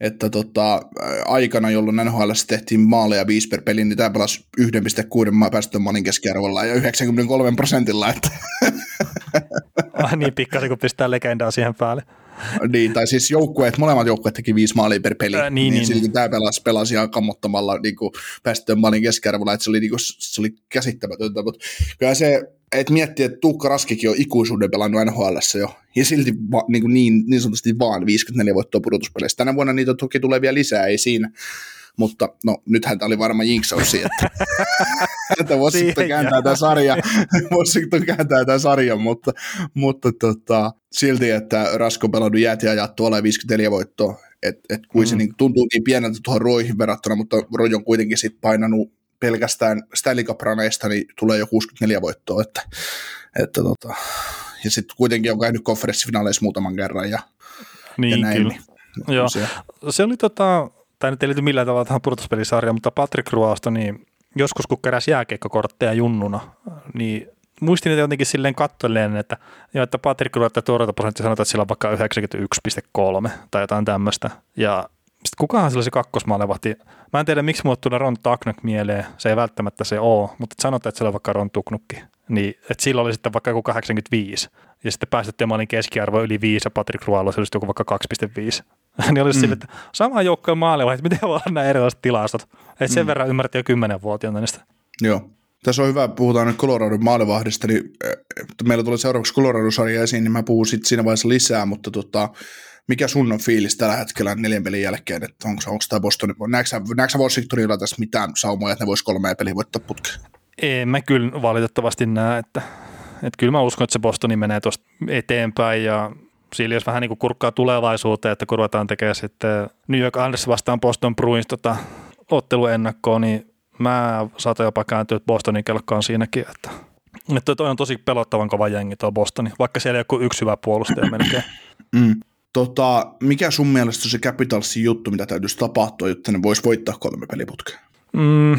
että tota, aikana, jolloin NHL tehtiin maaleja 5 per peli, niin tämä pelasi 1,6 päästön maalin keskiarvolla ja 93 prosentilla. Että. ah, niin pikkasen, kun pistää legendaa siihen päälle. Niin, tai siis joukkueet, molemmat joukkueet teki viisi maalia per peli, Ää, niin, niin, niin, niin. tämä pelasi, pelasi ihan kammottamalla niin päästöön maalin keskiarvolla, että se oli, niin kuin, se oli käsittämätöntä, mutta kyllä se, et miettii, että Tuukka Raskikin on ikuisuuden pelannut NHL jo, ja silti va, niin, kuin niin, niin sanotusti vaan 54 voittoa pudotuspeleissä. Tänä vuonna niitä toki tulee vielä lisää, ei siinä, mutta no nythän tämä oli varmaan jinksausi, että, että Washington kääntää tämä sarja, Washington kääntää tämä sarja, mutta, mutta tota, silti, että Rasko pelannut jäät ja ajat tuolla 54 voittoa, että et kuin mm. se niin, tuntuu niin pieneltä tuohon Roihin verrattuna, mutta Roy on kuitenkin sitten painanut pelkästään Stanley Cup niin tulee jo 64 voittoa, että, että tota, ja sitten kuitenkin on käynyt konferenssifinaaleissa muutaman kerran ja, niin, ja näin. Kyllä. Niin, Joo. Se oli tota, tämä nyt ei liity millään tavalla tähän pudotuspelisarjaan, mutta Patrick Ruosto, niin joskus kun keräsi jääkeikkokortteja junnuna, niin muistin että jotenkin silleen kattoleen, että, jo, että Patrick Ruosto torjuntaprosentti sanotaan, että sillä on vaikka 91,3 tai jotain tämmöistä. Ja sitten kukahan sillä kakkosmaalevahti? Mä en tiedä, miksi mulle tulee Ron Taknuk mieleen. Se ei välttämättä se ole, mutta sanotaan, että sillä on vaikka Ron Tuknukki. Niin, että sillä oli sitten vaikka joku 85. Ja sitten päästettiin maalin keskiarvo yli 5 ja Patrick Ruoalo se olisi joku vaikka 2,5. niin olisi mm. sille, että sama joukkojen maalivahti, miten voi olla nämä erilaiset tilastot. Et sen mm. verran ymmärrettiin jo kymmenen vuotiaana niistä. Joo. Tässä on hyvä, puhutaan nyt Coloradon maalivahdista, niin meillä tulee seuraavaksi Colorado-sarja esiin, niin mä puhun sitten siinä vaiheessa lisää, mutta tota, mikä sun on fiilis tällä hetkellä neljän pelin jälkeen, että onko, onko tämä Boston, näetkö sä, Washingtonilla tässä mitään saumoja, että ne vois kolme peliä voittaa putkeen? Ei, mä kyllä valitettavasti näe, että, että kyllä mä uskon, että se Bostoni menee tuosta eteenpäin ja sillä jos vähän niin kuin kurkkaa tulevaisuuteen, että kun ruvetaan tekemään sitten New York Islanders vastaan Boston Bruins tota, otteluennakkoon, niin mä saatan jopa kääntyä Bostonin kelkkaan siinäkin, että, että toi on tosi pelottavan kova jengi tuo Bostoni, vaikka siellä ei ole yksi hyvä puolustaja melkein. Mm. Tota, mikä sun mielestä on se Capitalsin juttu, mitä täytyisi tapahtua, jotta ne voisi voittaa kolme peliputkea? Mm,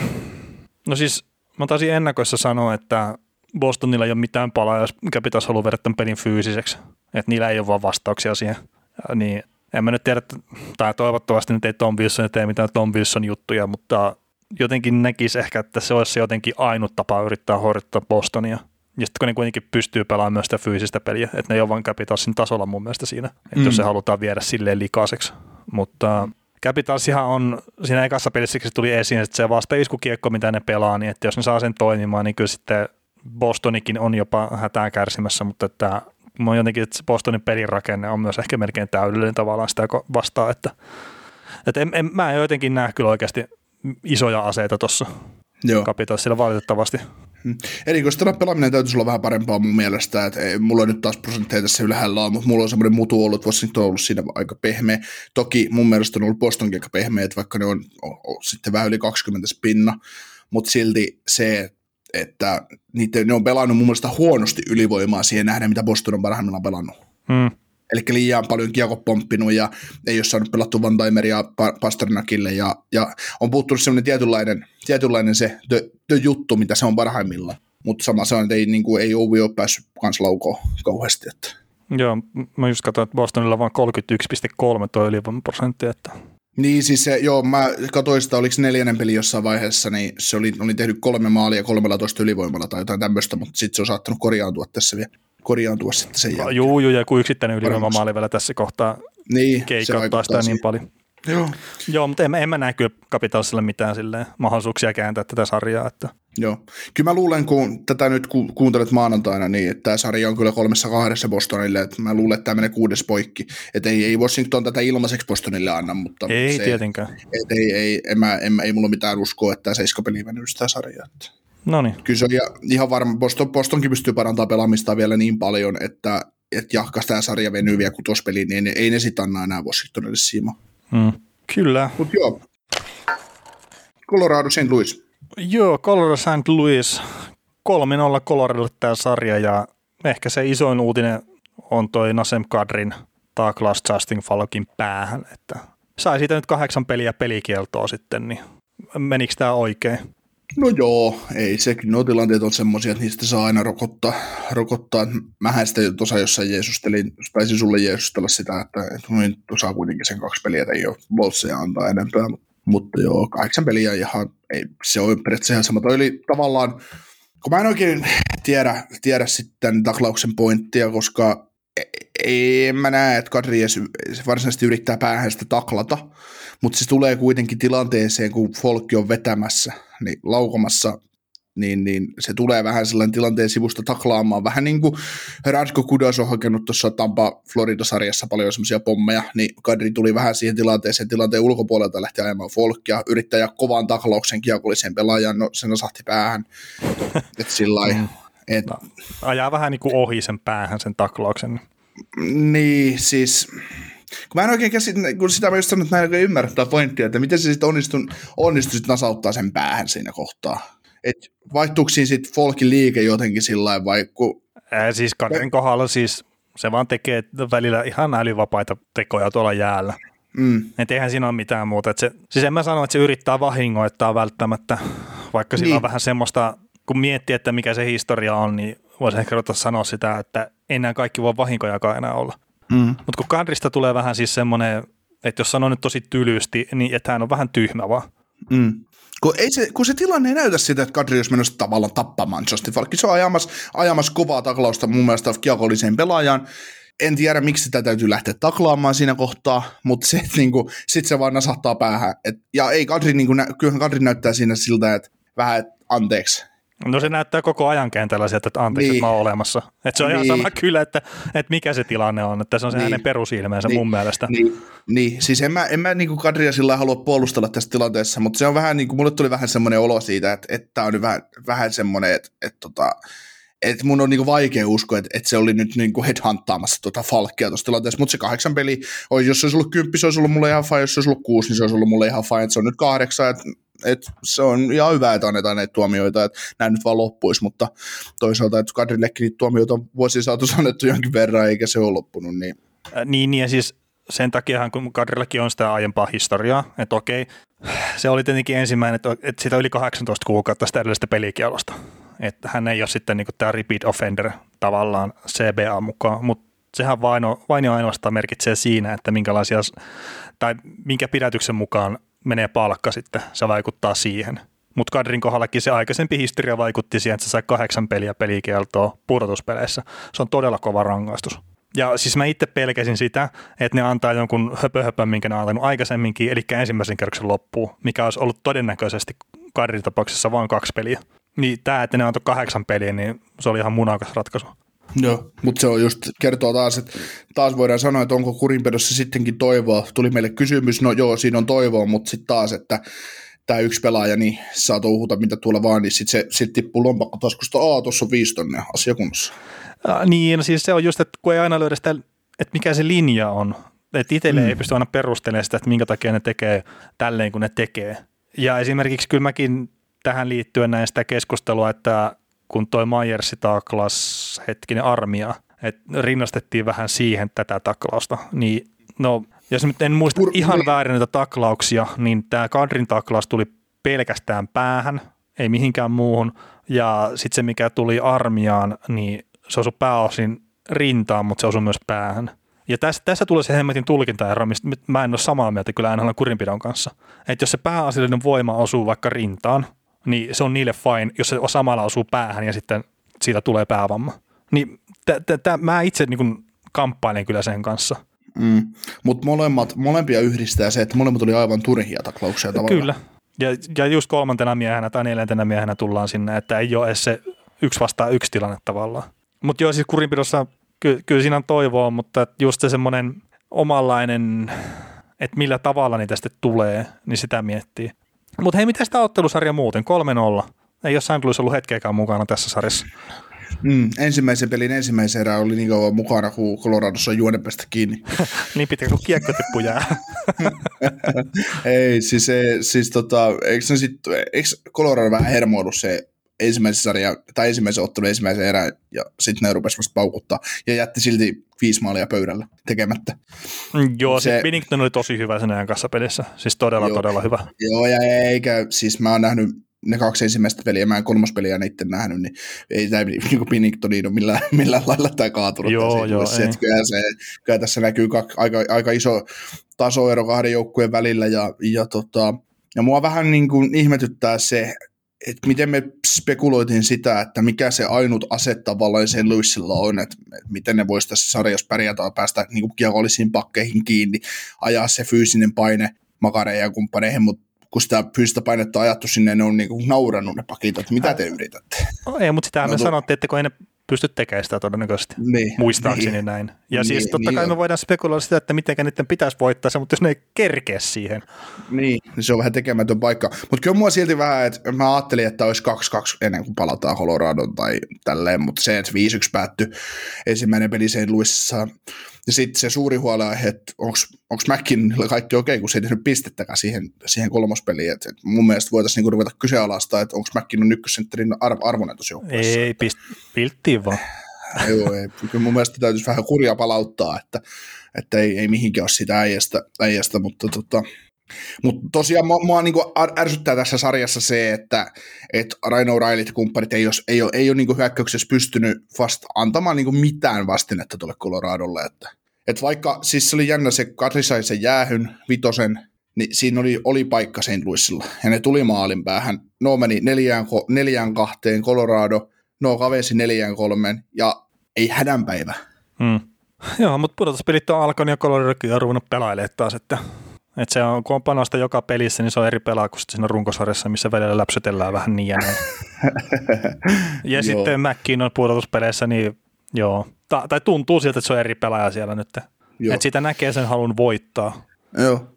no siis mä taisin ennakoissa sanoa, että Bostonilla ei ole mitään palaa, jos Capitals haluaa tämän pelin fyysiseksi. Että niillä ei ole vaan vastauksia siihen. Niin, en mä nyt tiedä, tai toivottavasti nyt ei Tom Wilson tee mitään Tom Wilson juttuja, mutta jotenkin näkisi ehkä, että se olisi jotenkin ainut tapa yrittää horjuttaa Bostonia. Ja sitten kun ne kuitenkin pystyy pelaamaan myös sitä fyysistä peliä, että ne ei ole vain Capitalsin tasolla mun mielestä siinä, että mm. jos se halutaan viedä silleen likaiseksi. Mutta Capitalsihan on, siinä ekassa pelissä se tuli esiin, että se vasta iskukiekko, mitä ne pelaa, niin että jos ne saa sen toimimaan, niin kyllä sitten Bostonikin on jopa hätää kärsimässä, mutta että mä jotenkin, että Bostonin pelirakenne on myös ehkä melkein täydellinen tavallaan sitä vastaan, että, että en, en, mä en jotenkin näe kyllä oikeasti isoja aseita tuossa Capitalsilla valitettavasti. Hmm. Erikoista pelaaminen täytyisi olla vähän parempaa mun mielestä, että ei, mulla on nyt taas prosentteja tässä ylhäällä on, mutta mulla on semmoinen mutu ollut, että Washington on ollut siinä aika pehmeä. Toki mun mielestä on ollut Bostonkin aika pehmeä, että vaikka ne on, on, on sitten vähän yli 20 spinna, mutta silti se, että niitä, ne on pelannut mun mielestä huonosti ylivoimaa siihen nähdä, mitä Boston on parhaimmillaan pelannut. Hmm. Eli liian paljon kiekko pomppinut ja ei ole saanut pelattu Van Timeria Pasternakille ja, ja on puuttunut semmoinen tietynlainen, tietynlainen se the, the juttu, mitä se on parhaimmillaan. Mutta sama se on, että ei, niin kuin, ei Ovi ole päässyt kans laukoon kauheasti. Että. Joo, mä just katsoin, että Bostonilla on vain 31,3 tuo prosentti, että niin siis se, joo, mä katsoin sitä, oliko neljännen peli jossain vaiheessa, niin se oli, oli tehnyt kolme maalia kolmella toista ylivoimalla tai jotain tämmöistä, mutta sitten se on saattanut korjaantua tässä vielä korjaantua sitten sen jälkeen. Juu, juu, ja kun yksittäinen ylivoimamaali vielä tässä kohtaa niin, keikauttaa sitä siihen. niin paljon. Joo. Joo, mutta en, en mä näe kyllä Capitalsille mitään silleen, mahdollisuuksia kääntää tätä sarjaa. Että. Joo. Kyllä mä luulen, kun tätä nyt ku, kuuntelet maanantaina, niin että tämä sarja on kyllä kolmessa kahdessa Bostonille. Että mä luulen, että tämä menee kuudes poikki. Että ei, ei Washington tätä ilmaiseksi Bostonille anna, mutta ei se, tietenkään. Et ei, ei, en mä, en, ei mulla mitään uskoa, että tämä seiskapeli mennyt sitä sarjaa. No niin. Kyllä se on ihan varma, Boston, Bostonkin pystyy parantamaan pelaamista vielä niin paljon, että, että jahkas tämä sarja venyy vielä kutospeliin, niin ei, ei ne sitten anna enää Washingtonille siima. Mm. Kyllä. Mutta joo, Colorado St. Louis. Joo, Colorado St. Louis. 3-0 Coloradolle tämä sarja ja ehkä se isoin uutinen on toi Nasem Kadrin Douglas Justin Falkin päähän, että sai siitä nyt kahdeksan peliä pelikieltoa sitten, niin menikö tämä oikein? No joo, ei se, nuo tilanteet on semmoisia, että niistä saa aina rokottaa. rokottaa. Mähän sitä tuossa jossain jeesustelin, taisin sulle jeesustella sitä, että, että nyt saa kuitenkin sen kaksi peliä, että ei ole boltseja antaa enempää. Mutta joo, kahdeksan peliä ihan, ei, se on periaatteessa ihan sama. Oli tavallaan, kun mä en oikein tiedä, tiedä sitten taklauksen pointtia, koska e, en mä näe, että Kadri varsinaisesti yrittää päähän sitä taklata, mutta se tulee kuitenkin tilanteeseen, kun Folkki on vetämässä, niin laukomassa niin, niin se tulee vähän sellainen tilanteen sivusta taklaamaan. Vähän niin kuin Radko Kudas on hakenut tuossa Tampa Florida-sarjassa paljon semmoisia pommeja, niin Kadri tuli vähän siihen tilanteeseen, tilanteen ulkopuolelta lähti ajamaan folkia, yrittää kovan taklauksen kiekollisen pelaajan, no sen osahti päähän. että sillä mm. et, no, ajaa vähän niin kuin ohi sen päähän sen taklauksen. Niin, siis kun mä en oikein käsit, kun sitä mä just sanon, että mä en oikein ymmärrä tätä pointtia, että miten se sitten onnistui, onnistui sit nasauttaa sen päähän siinä kohtaa. Että vaihtuuko siinä sitten Folkin liike jotenkin sillä vai kun... Ää, siis Karin kohdalla siis se vaan tekee välillä ihan älyvapaita tekoja tuolla jäällä. Mm. Et eihän siinä ole mitään muuta. Et se, siis en mä sano, että se yrittää vahingoittaa välttämättä, vaikka niin. sillä on vähän semmoista, kun miettii, että mikä se historia on, niin voisi ehkä ruveta sanoa sitä, että enää kaikki voi vahinkojakaan enää olla. Mm. Mutta kun Kadrista tulee vähän siis semmoinen, että jos sanoo nyt tosi tylysti, niin että hän on vähän tyhmä vaan. Mm. Kun, ei se, kun se tilanne ei näytä sitä, että Kadri olisi menossa tavallaan tappamaan Justin Falkin. Se on ajamassa, ajamassa kovaa taklausta mun mielestä kiekolliseen pelaajaan. En tiedä, miksi sitä täytyy lähteä taklaamaan siinä kohtaa, mutta se, niinku, sit se vaan nasahtaa päähän. Et, ja ei Kadri, niinku, kyllähän Kadri näyttää siinä siltä, että vähän, et, anteeksi, No se näyttää koko ajan kentällä sieltä, että anteeksi, niin. että mä oon olemassa. Että se on niin. ihan sama kyllä, että, että mikä se tilanne on, että se on se niin. hänen perusilmeensä niin. mun mielestä. Niin, niin. siis en mä, en mä niin kuin Kadria sillä halua puolustella tässä tilanteessa, mutta se on vähän niin kuin, mulle tuli vähän semmoinen olo siitä, että, että tämä on nyt vähän, vähän semmoinen, että, että, tota, että mun on niinku vaikea uskoa, että, että se oli nyt niinku headhunttaamassa tuota Falkia tuossa tilanteessa, mutta se kahdeksan peli, jos se olisi ollut kymppi, se olisi ollut mulle ihan fine, jos se olisi ollut kuusi, niin se olisi ollut mulle ihan fine, että se on nyt kahdeksan, että et se on ihan hyvä, että annetaan näitä tuomioita, että nämä nyt vaan loppuisi, mutta toisaalta, että Kadrillekin niitä tuomioita on vuosien saatossa annettu jonkin verran, eikä se ole loppunut. Niin, äh, niin, niin ja siis sen takia, kun Kadrillakin on sitä aiempaa historiaa, että okei, se oli tietenkin ensimmäinen, että, että sitä yli 18 kuukautta sitä edellisestä pelikielosta. Että hän ei ole sitten niin tämä repeat offender tavallaan CBA mukaan, mutta sehän vain, on, vain ja ainoastaan merkitsee siinä, että minkälaisia, tai minkä pidätyksen mukaan menee palkka sitten, se vaikuttaa siihen. Mutta Kadrin kohdallakin se aikaisempi historia vaikutti siihen, että se sai kahdeksan peliä pelikieltoa pudotuspeleissä. Se on todella kova rangaistus. Ja siis mä itse pelkäsin sitä, että ne antaa jonkun höpöhöpön, minkä ne on antanut aikaisemminkin, eli ensimmäisen kerroksen loppuun, mikä olisi ollut todennäköisesti Kadrin tapauksessa vain kaksi peliä. Niin tämä, että ne antoi kahdeksan peliä, niin se oli ihan munakas ratkaisu. Joo, mutta se on just, kertoo taas, että taas voidaan sanoa, että onko kurinpedossa sittenkin toivoa. Tuli meille kysymys, no joo, siinä on toivoa, mutta sitten taas, että tämä yksi pelaaja, niin saa touhuta mitä tuolla vaan, niin sitten se sit tippuu lompakko taskusta, aa, tuossa on viisi tonne asiakunnassa. Äh, niin, no siis se on just, että kun ei aina löydä sitä, että mikä se linja on, että itselle mm. ei pysty aina perustelemaan sitä, että minkä takia ne tekee tälleen, kun ne tekee. Ja esimerkiksi kyllä mäkin tähän liittyen näin sitä keskustelua, että kun toi Myers taklas hetkinen armia, että rinnastettiin vähän siihen tätä taklausta, niin no jos nyt en muista Pur- ihan väärin näitä taklauksia, niin tämä Kadrin taklaus tuli pelkästään päähän, ei mihinkään muuhun, ja sitten se mikä tuli armiaan, niin se osui pääosin rintaan, mutta se osui myös päähän. Ja tässä, tässä tulee se hemmetin tulkintaero, mistä mä en ole samaa mieltä kyllä NHL kurinpidon kanssa. Että jos se pääasiallinen voima osuu vaikka rintaan, niin se on niille fine, jos se samalla osuu päähän ja sitten siitä tulee päävamma. Niin t- t- t- mä itse niin kamppailen kyllä sen kanssa. Mm. Mutta molemmat, molempia yhdistää se, että molemmat oli aivan turhia taklauksia tavallaan. Kyllä. Ja, ja just kolmantena miehenä tai neljäntenä miehenä tullaan sinne, että ei ole edes se yksi vastaa yksi tilanne tavallaan. Mutta joo, siis kurinpidossa ky- kyllä siinä on toivoa, mutta just se semmoinen omanlainen, että millä tavalla niitä sitten tulee, niin sitä miettii. Mutta hei, mitä sitä ottelusarja muuten? 3-0. Ei ole St. Louis ollut hetkeäkään mukana tässä sarjassa. Mm, ensimmäisen pelin ensimmäisen erä oli niin kauan mukana, kun Coloradossa on juonepäästä kiinni. niin pitkä kuin kiekkotippu jää. Ei, siis, siis tota, eikö, sit, eikö Colorado vähän hermoilu se ensimmäisen sarjan, tai ensimmäisen ottelun ensimmäisen erän, ja sitten ne rupesivat vasta paukuttaa, ja jätti silti viisi maalia pöydällä tekemättä. Joo, se Binnington oli tosi hyvä sen ajan kanssa pelissä, siis todella, joo, todella hyvä. Joo, ja eikä, siis mä oon nähnyt ne kaksi ensimmäistä peliä, mä en kolmas peliä itse nähnyt, niin ei tämä niin kuin Binningtoniin ole millään, millään lailla tämä kaatunut. Joo, joo, se, ei. Kyllä, se, kyllä tässä näkyy kak, aika, aika iso tasoero kahden joukkueen välillä, ja, ja, tota, ja mua vähän niin kuin ihmetyttää se, että miten me spekuloitiin sitä, että mikä se ainut ase tavallaan sen Louisilla on, että, miten ne voisi tässä sarjassa pärjätä ja päästä niin kiekollisiin pakkeihin kiinni, ajaa se fyysinen paine makareihin ja kumppaneihin, mutta kun sitä fyysistä painetta on ajattu sinne, ne on niin kuin naurannut ne pakit, että mitä te yritätte. No, ei, mutta sitähän No me tu- sanottiin, että kun ei ne pysty tekemään sitä todennäköisesti. Niin, Muistaakseni niin. näin. Ja Niin, siis totta niin kai me voidaan spekuloida sitä, että miten niiden pitäisi voittaa se, mutta jos ne ei kerkeä siihen. Niin, niin se on vähän tekemätön paikka. Mutta kyllä mua silti vähän, että mä ajattelin, että olisi 2-2 ennen kuin palataan Coloradon tai tälleen, mutta se, että 5-1 päättyi ensimmäinen peli St. Louisissa. Ja sitten se suuri huolenaihe, että onko McKinnonilla kaikki okei, kun se ei tehnyt pistettäkään siihen, siihen kolmospeliin. Et, et mun mielestä voitaisiin niinku ruveta kyseenalaistaa, että onko McKinnon ykkössentterin arv- arvoinen tuossa joukkueessa. Ei, pist, pilttiin vaan. Joo, ei. Kyllä mun mielestä täytyisi vähän kurjaa palauttaa, että, että ei, ei mihinkään ole sitä äijästä, äijästä mutta tota, mutta tosiaan mua, mua niinku ärsyttää tässä sarjassa se, että et Raino Railit ja kumppanit ei ole, ei ole, ei ole niinku hyökkäyksessä pystynyt vasta antamaan niinku mitään vastinetta tuolle Coloradolle. Että, et vaikka siis se oli jännä, se Katri sai sen jäähyn vitosen, niin siinä oli, oli paikka St. Louisilla, ja ne tuli maalin päähän. No meni neljään, neljään kahteen Colorado, no kavesi neljään kolmeen, ja ei hädänpäivä. Mm. Joo, mutta pudotuspelit on alkanut ja Coloradokin on ruvennut pelailemaan taas, että, että se on, kun on panosta joka pelissä, niin se on eri pelaa kuin siinä runkosarjassa, missä välillä läpsytellään vähän niin ja näin. ja sitten Mäkkiin on pudotuspeleissä, niin joo, Ta- tai tuntuu siltä, että se on eri pelaaja siellä nyt. Että siitä näkee sen halun voittaa. Joo.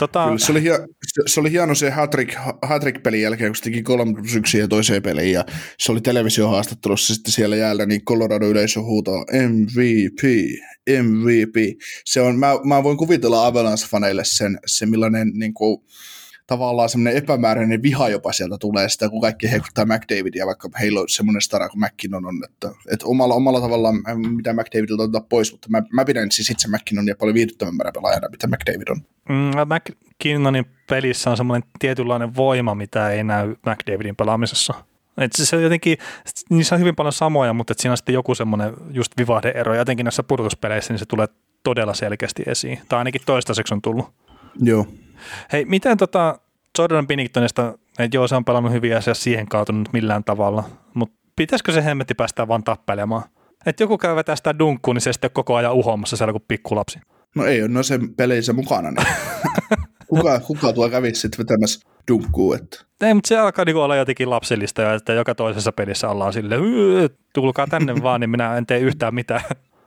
Tota, Kyllä, se, oli hie- se, se oli hieno se hat-trick, hat-trick-pelin jälkeen, kun se teki 3 plus 1 ja toiseen peliin, ja se oli televisiohaastattelussa sitten siellä jäällä, niin Colorado yleisö huutaa MVP, MVP. Se on, mä, mä voin kuvitella Avalanche-faneille sen, se millainen niin kuin, tavallaan semmoinen epämääräinen viha jopa sieltä tulee sitä, kun kaikki heikuttaa McDavidia, vaikka heillä on semmoinen stara kuin McKinnon on, että, että omalla, omalla tavallaan mitä McDavidilta ottaa pois, mutta mä, mä pidän siis itse McKinnonia paljon viihdyttävämpänä pelaajana, mitä McDavid on. mm, McKinnonin pelissä on semmoinen tietynlainen voima, mitä ei näy McDavidin pelaamisessa. Et se on jotenkin, niissä on hyvin paljon samoja, mutta siinä on sitten joku semmoinen just vivahdeero. Jotenkin näissä pudotuspeleissä niin se tulee todella selkeästi esiin. Tai ainakin toistaiseksi on tullut. Joo. Hei, miten tota Jordan Binningtonista, että joo se on pelannut ja se ei ole siihen kaatunut millään tavalla, mutta pitäisikö se hemmetti päästä vaan tappelemaan? Että joku käy vetää sitä dunkkuun, niin se sitten koko ajan uhomassa siellä kuin pikkulapsi. No ei ole noissa peleissä mukana. Niin. kuka, kuka tuo kävisi sitten vetämässä dunkkuu, että Ei, mutta se alkaa niinku olla jotenkin lapsellista, että joka toisessa pelissä ollaan silleen, "Yy, tulkaa tänne vaan, niin minä en tee yhtään mitään.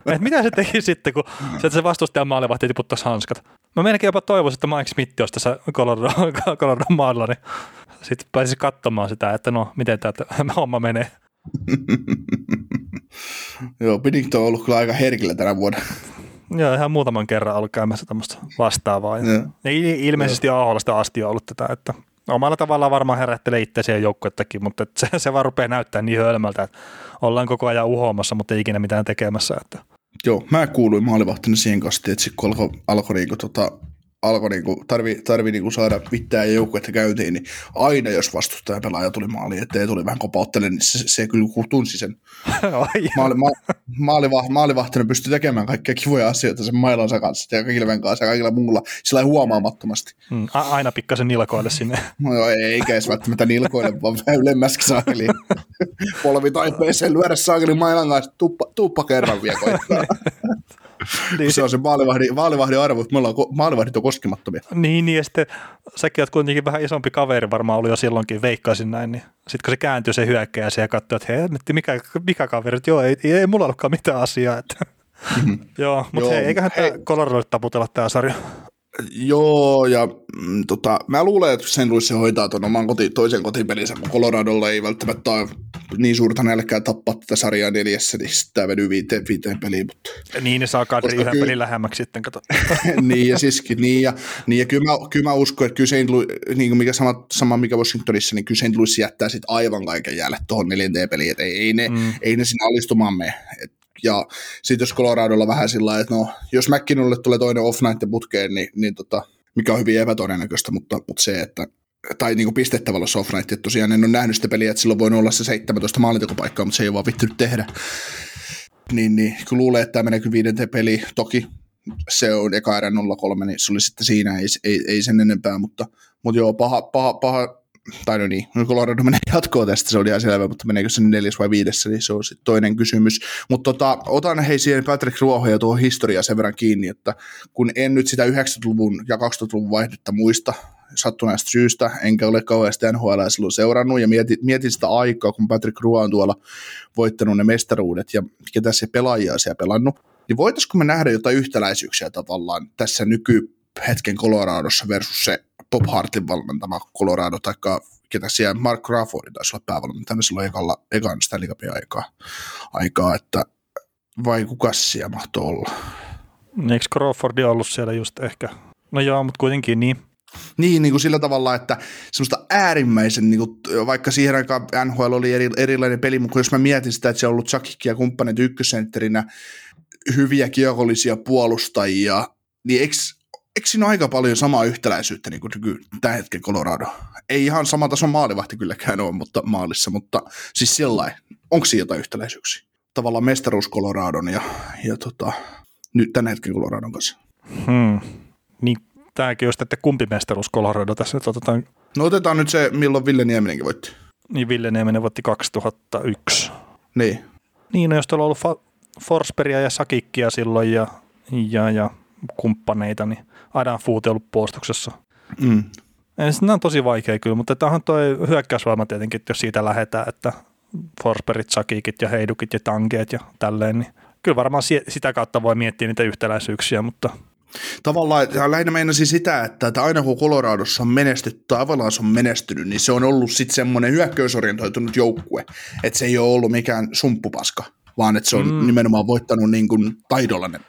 Et mitä se teki sitten, kun se, se vastustajan maalivahti tiputtaisi hanskat? Mä melkein jopa toivoisin, että Mike Smith olisi tässä Colorado, Colorado maalla, niin sitten pääsisi katsomaan sitä, että no, miten tämä homma menee. joo, Piddington on ollut kyllä aika herkillä tänä vuonna. Joo, ihan muutaman kerran ollut käymässä tämmöistä vastaavaa. Ja, ilmeisesti Aholasta asti on ollut tätä, että omalla tavallaan varmaan herättelee itse siihen joukkuettakin, mutta että se, se vaan rupeaa näyttää niin hölmältä, että ollaan koko ajan uhoamassa, mutta ei ikinä mitään tekemässä. Että. Joo, mä kuuluin maalivahtina siihen kastiin, että kun alkoi, alkoi niinku, tota, alkoi niinku, tarvi, tarvi niinku saada vittää ja joukkuetta käyntiin, niin aina jos vastustaja pelaaja tuli maaliin, ettei tuli vähän kopauttelemaan, niin se, se kyllä tunsi sen. Maali, ma, maalivah, maalivahtina pystyi tekemään kaikkia kivoja asioita sen mailansa kanssa ja Kilven kanssa ja kaikilla muulla sillä huomaamattomasti. Mm, a- aina pikkasen nilkoille sinne. No joo, ei, eikä edes välttämättä nilkoille, vaan vähän ylemmäskin saakeli. Polvi taipeeseen lyödä saakeli mailan kanssa, tuppa, tuppa kerran vielä koittaa. Niin, se on se maalivahdin, maalivahdin arvo, että me ollaan, maalivahdit on koskemattomia. niin, niin, ja sitten säkin oot kuitenkin vähän isompi kaveri, varmaan oli jo silloinkin, veikkaisin näin, niin sitten kun se kääntyy se hyökkäjä ja katsoo, että hei, mikä, mikä kaveri, että joo, ei, ei, mulla ollutkaan mitään asiaa. Että. joo, mutta Joo, hei, eiköhän hei. tämä Coloradolle taputella tämä sarja. Joo, ja mm, tota, mä luulen, että St. Louis hoitaa tuon oman koti, toisen kotipelinsä, mutta Coloradolla ei välttämättä ole niin suurta nälkää tappaa tätä sarjaa neljässä, niin sitten tämä venyy viiteen, viiteen peliin, mutta Niin, ne saa kadri yhden kyllä- pelin lähemmäksi sitten, kato. niin ja siskin, niin ja, niin ja kyllä, mä, kyllä mä uskon, että kyllä. Louis, niin kuin mikä sama, sama mikä Washingtonissa, niin kyllä St. Louis jättää sit aivan kaiken jäälle tuohon neljänteen peliin, että ei, ei, ne, mm. ei ne sinne alistumaan mene. Et, ja sitten jos Coloradolla vähän sillä että no, jos McKinnolle tulee toinen off night putkeen, niin, niin tota, mikä on hyvin epätodennäköistä, mutta, mutta se, että tai niin pistettävällä off night, että tosiaan en ole nähnyt sitä peliä, että silloin voi olla se 17 maalintekopaikkaa, mutta se ei ole vaan vittynyt tehdä. Niin, niin kyllä luulee, että tämä menee kyllä viidenteen peli. Toki se on eka erä 0-3, niin se oli sitten siinä, ei, ei, ei sen enempää, mutta, mutta joo, paha, paha, paha tai no niin, no Colorado menee jatkoon tästä, se oli ihan selvä, mutta meneekö se neljäs vai viidessä, niin se on sitten toinen kysymys. Mutta tota, otan hei siihen Patrick Ruoho ja tuohon historiaa sen verran kiinni, että kun en nyt sitä 90-luvun ja 2000-luvun vaihdetta muista, sattuneesta syystä, enkä ole kauheasti NHL silloin seurannut, ja mietin, mietin sitä aikaa, kun Patrick Roy on tuolla voittanut ne mestaruudet, ja ketä se pelaajia siellä pelannut, niin voitaisiko me nähdä jotain yhtäläisyyksiä tavallaan tässä nykyhetken Coloradossa versus se Bob Hartin valmentama Colorado, tai ketä siellä Mark Crawford taisi olla päävalmentajana silloin ekalla, ekan Stanley Cupin aikaa, aikaa, että vai kuka siellä mahtoi olla? Eikö Crawfordi ollut siellä just ehkä? No joo, mutta kuitenkin niin. Niin, niin kuin sillä tavalla, että semmoista äärimmäisen, niin kuin, vaikka siihen aikaan NHL oli eri, erilainen peli, mutta jos mä mietin sitä, että se on ollut Chuckikki ja kumppanit ykkösentterinä, hyviä kiekollisia puolustajia, niin eikö, eikö siinä ole aika paljon samaa yhtäläisyyttä niin kuin tämän hetken Colorado? Ei ihan sama tason maalivahti kylläkään ole mutta maalissa, mutta siis sillä onko siinä jotain yhtäläisyyksiä? Tavallaan mestaruus Coloradon ja, ja tota, nyt tämän hetken Coloradon kanssa. Hmm. Niin tämäkin just, että kumpi mestaruus Colorado tässä nyt otetaan. No otetaan nyt se, milloin Ville Nieminenkin voitti. Niin Ville Nieminen voitti 2001. Niin. Niin, no jos tuolla on ollut Fa- Forsbergia ja Sakikkia silloin ja, ja, ja kumppaneita, niin aina Fuute ollut puolustuksessa. Mm. Nämä on tosi vaikea kyllä, mutta tämähän toi hyökkäysvoima tietenkin, että jos siitä lähdetään, että Forsbergit, Sakikit ja Heidukit ja Tankeet ja tälleen, niin kyllä varmaan sitä kautta voi miettiä niitä yhtäläisyyksiä, mutta Tavallaan lähinnä meinasi sitä, että, aina kun Coloradossa on menestytty tai Avalanche on menestynyt, niin se on ollut sitten semmoinen hyökkäysorientoitunut joukkue, että se ei ole ollut mikään sumppupaska, vaan että se on mm. nimenomaan voittanut niin kuin taidolla ne.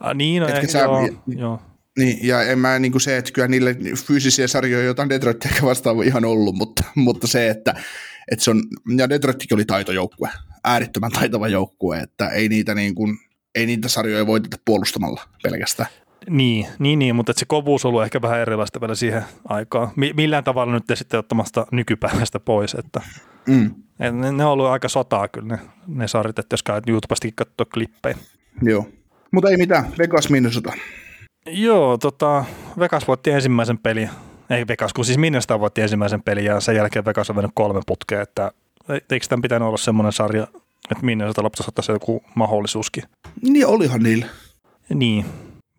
Ah, niin, no, Etkä sä, joo, joo. Niin, ja en mä niin kuin se, että kyllä niille fyysisiä sarjoja, joita Detroit ehkä vastaan ihan ollut, mutta, mutta se, että, että se on, ja Detroitkin oli taitojoukkue, äärettömän taitava joukkue, että ei niitä niin kuin, ei niitä sarjoja voiteta puolustamalla pelkästään. Niin, niin, niin mutta se kovuus on ollut ehkä vähän erilaista vielä siihen aikaan. Mi- millään tavalla nyt sitten ottamasta nykypäivästä pois, että mm. ne, ne, on ollut aika sotaa kyllä ne, ne sarjat, että jos käyt YouTubestakin katsoa klippejä. Joo, mutta ei mitään, Vegas Minnesota. Joo, tota, Vegas voitti ensimmäisen pelin, ei Vegas, kun siis Minnesota voitti ensimmäisen pelin ja sen jälkeen Vegas on vennyt kolme putkea, että eikö tämän pitänyt olla semmoinen sarja, että Minnesota loppuisi ottaa joku mahdollisuuskin. Niin olihan niillä. Niin.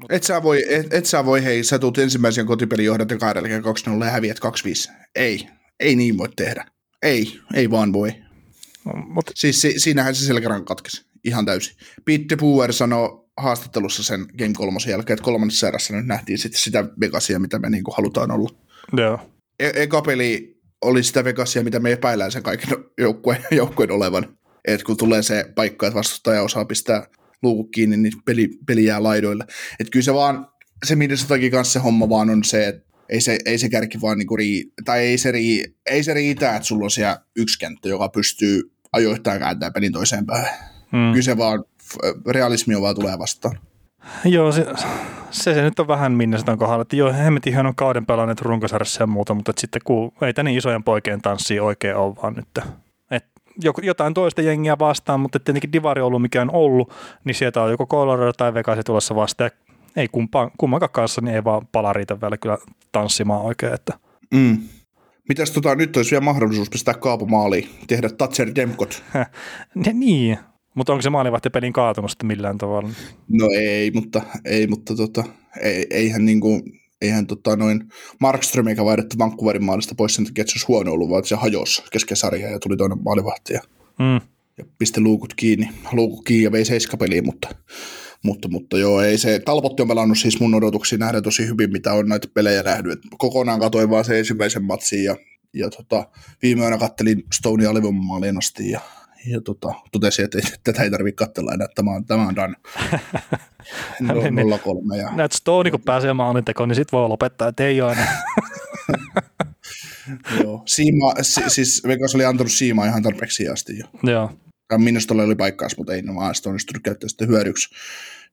Et sä voi, et, et sä voi hei, sä tulet ensimmäisen kotipelin johdat ja kahdella 2-0 ja häviät 2-5. Ei, ei niin voi tehdä. Ei, ei vaan voi. No, mut... Siis si, siinähän se selkäranka katkesi ihan täysin. Pete Puer sanoi haastattelussa sen Game 3 jälkeen, että kolmannessa erässä nyt nähtiin sitten sitä Vegasia, mitä me niinku halutaan olla. Joo. E- eka peli oli sitä Vegasia, mitä me epäillään sen kaiken joukkueen, joukkueen olevan. Et kun tulee se paikka, että vastustaja osaa pistää luukut kiinni, niin peli, peli jää laidoille. Et kyllä se vaan, se Minnesotakin kanssa se homma vaan on se, että ei se, ei se kärki vaan niinku rii, tai ei se, rii, ei se riitä, että sulla on siellä yksi kenttä, joka pystyy ajoittain kääntämään pelin toiseen päähän. Hmm. Kyllä se vaan, realismi vaan tulee vastaan. Joo, se, se, se nyt on vähän Minnesotan kohdalla, että joo, hemmetin on kauden pelanneet runkosarjassa ja muuta, mutta sitten kun ei tänne isojen poikien tanssi oikein ole vaan nyt jotain toista jengiä vastaan, mutta tietenkin Divari on ollut mikään ollut, niin sieltä on joko Colorado tai Vegas tulossa vastaan. Ei kumpaan, kummankaan kanssa, niin ei vaan pala riitä vielä kyllä tanssimaan oikein. Että. Mm. Mitäs tota, nyt olisi vielä mahdollisuus pistää kaapumaaliin, tehdä Thatcher Demkot? niin, mutta onko se maalivahtipelin kaatunut sitten millään tavalla? No ei, mutta, ei, mutta tota, ei, eihän niinku, eihän tota noin Markström eikä vaihdettu Vancouverin maalista pois sen takia, että se olisi huono ollut, vaan se hajosi kesken sarjaa ja tuli toinen maalivahti ja, mm. ja pisti luukut kiinni, luukut kiinni ja vei seiskapeliin, mutta, mutta, mutta joo, ei se, Talpotti on pelannut siis mun odotuksiin nähdä tosi hyvin, mitä on näitä pelejä nähnyt, Et kokonaan katoin vaan se ensimmäisen matsin ja, ja tota, viime yönä kattelin Stone ja maalin asti ja ja tota, totesi, että tätä ei tarvitse katsella enää, tämä on, tämä on done. No, niin, 03. Ja... Näet Stone, kun pääsee maalintekoon, niin sitten voi lopettaa, että ei ole enää. Joo, Siima, siis Vegas oli antanut Siimaa ihan tarpeeksi asti jo. Joo. Minusta oli paikkaus, mutta ei ne vaan sitten onnistunut käyttää sitä hyödyksi,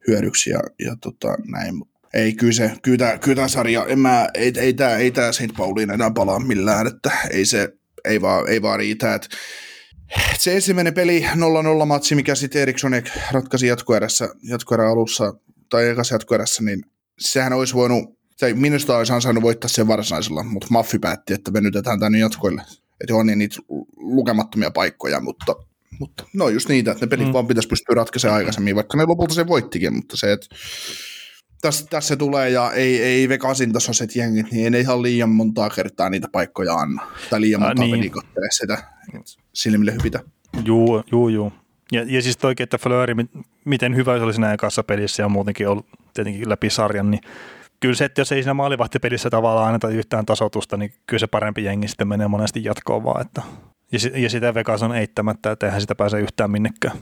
hyödyksi ja, ja tota, näin. Ei, kyllä, se, kyllä, tämä, kyllä tämä sarja, en mä, ei, ei, tämä, ei tämä St. Pauliin enää palaa millään, että ei se, ei vaan, ei vaan riitä, että se ensimmäinen peli 0-0 matsi, mikä sitten Erikssonek ratkaisi jatkoerässä, jatkoerä alussa tai ekas jatkoerässä, niin sehän olisi voinut, tai minusta olisi ansainnut voittaa sen varsinaisella, mutta Maffi päätti, että venytetään tänne jatkoille. Että on niin niitä lukemattomia paikkoja, mutta, mutta no just niitä, että ne pelit mm. vaan pitäisi pystyä ratkaisemaan aikaisemmin, vaikka ne lopulta se voittikin, mutta se, että tässä, tässä tulee ja ei, ei Vegasin tasoiset jengit, niin ei ihan liian montaa kertaa niitä paikkoja anna. Tai liian monta niin. niin. sitä silmille hypitä. Juu, juu, juu. Ja, ja siis toikin, että Flööri, miten hyvä se olisi näin kanssa pelissä ja muutenkin ollut tietenkin läpi sarjan, niin kyllä se, että jos ei siinä maalivahtipelissä tavallaan anneta yhtään tasotusta, niin kyllä se parempi jengi sitten menee monesti jatkoon vaan. Että, ja, ja sitä Vegas on eittämättä, että eihän sitä pääse yhtään minnekään.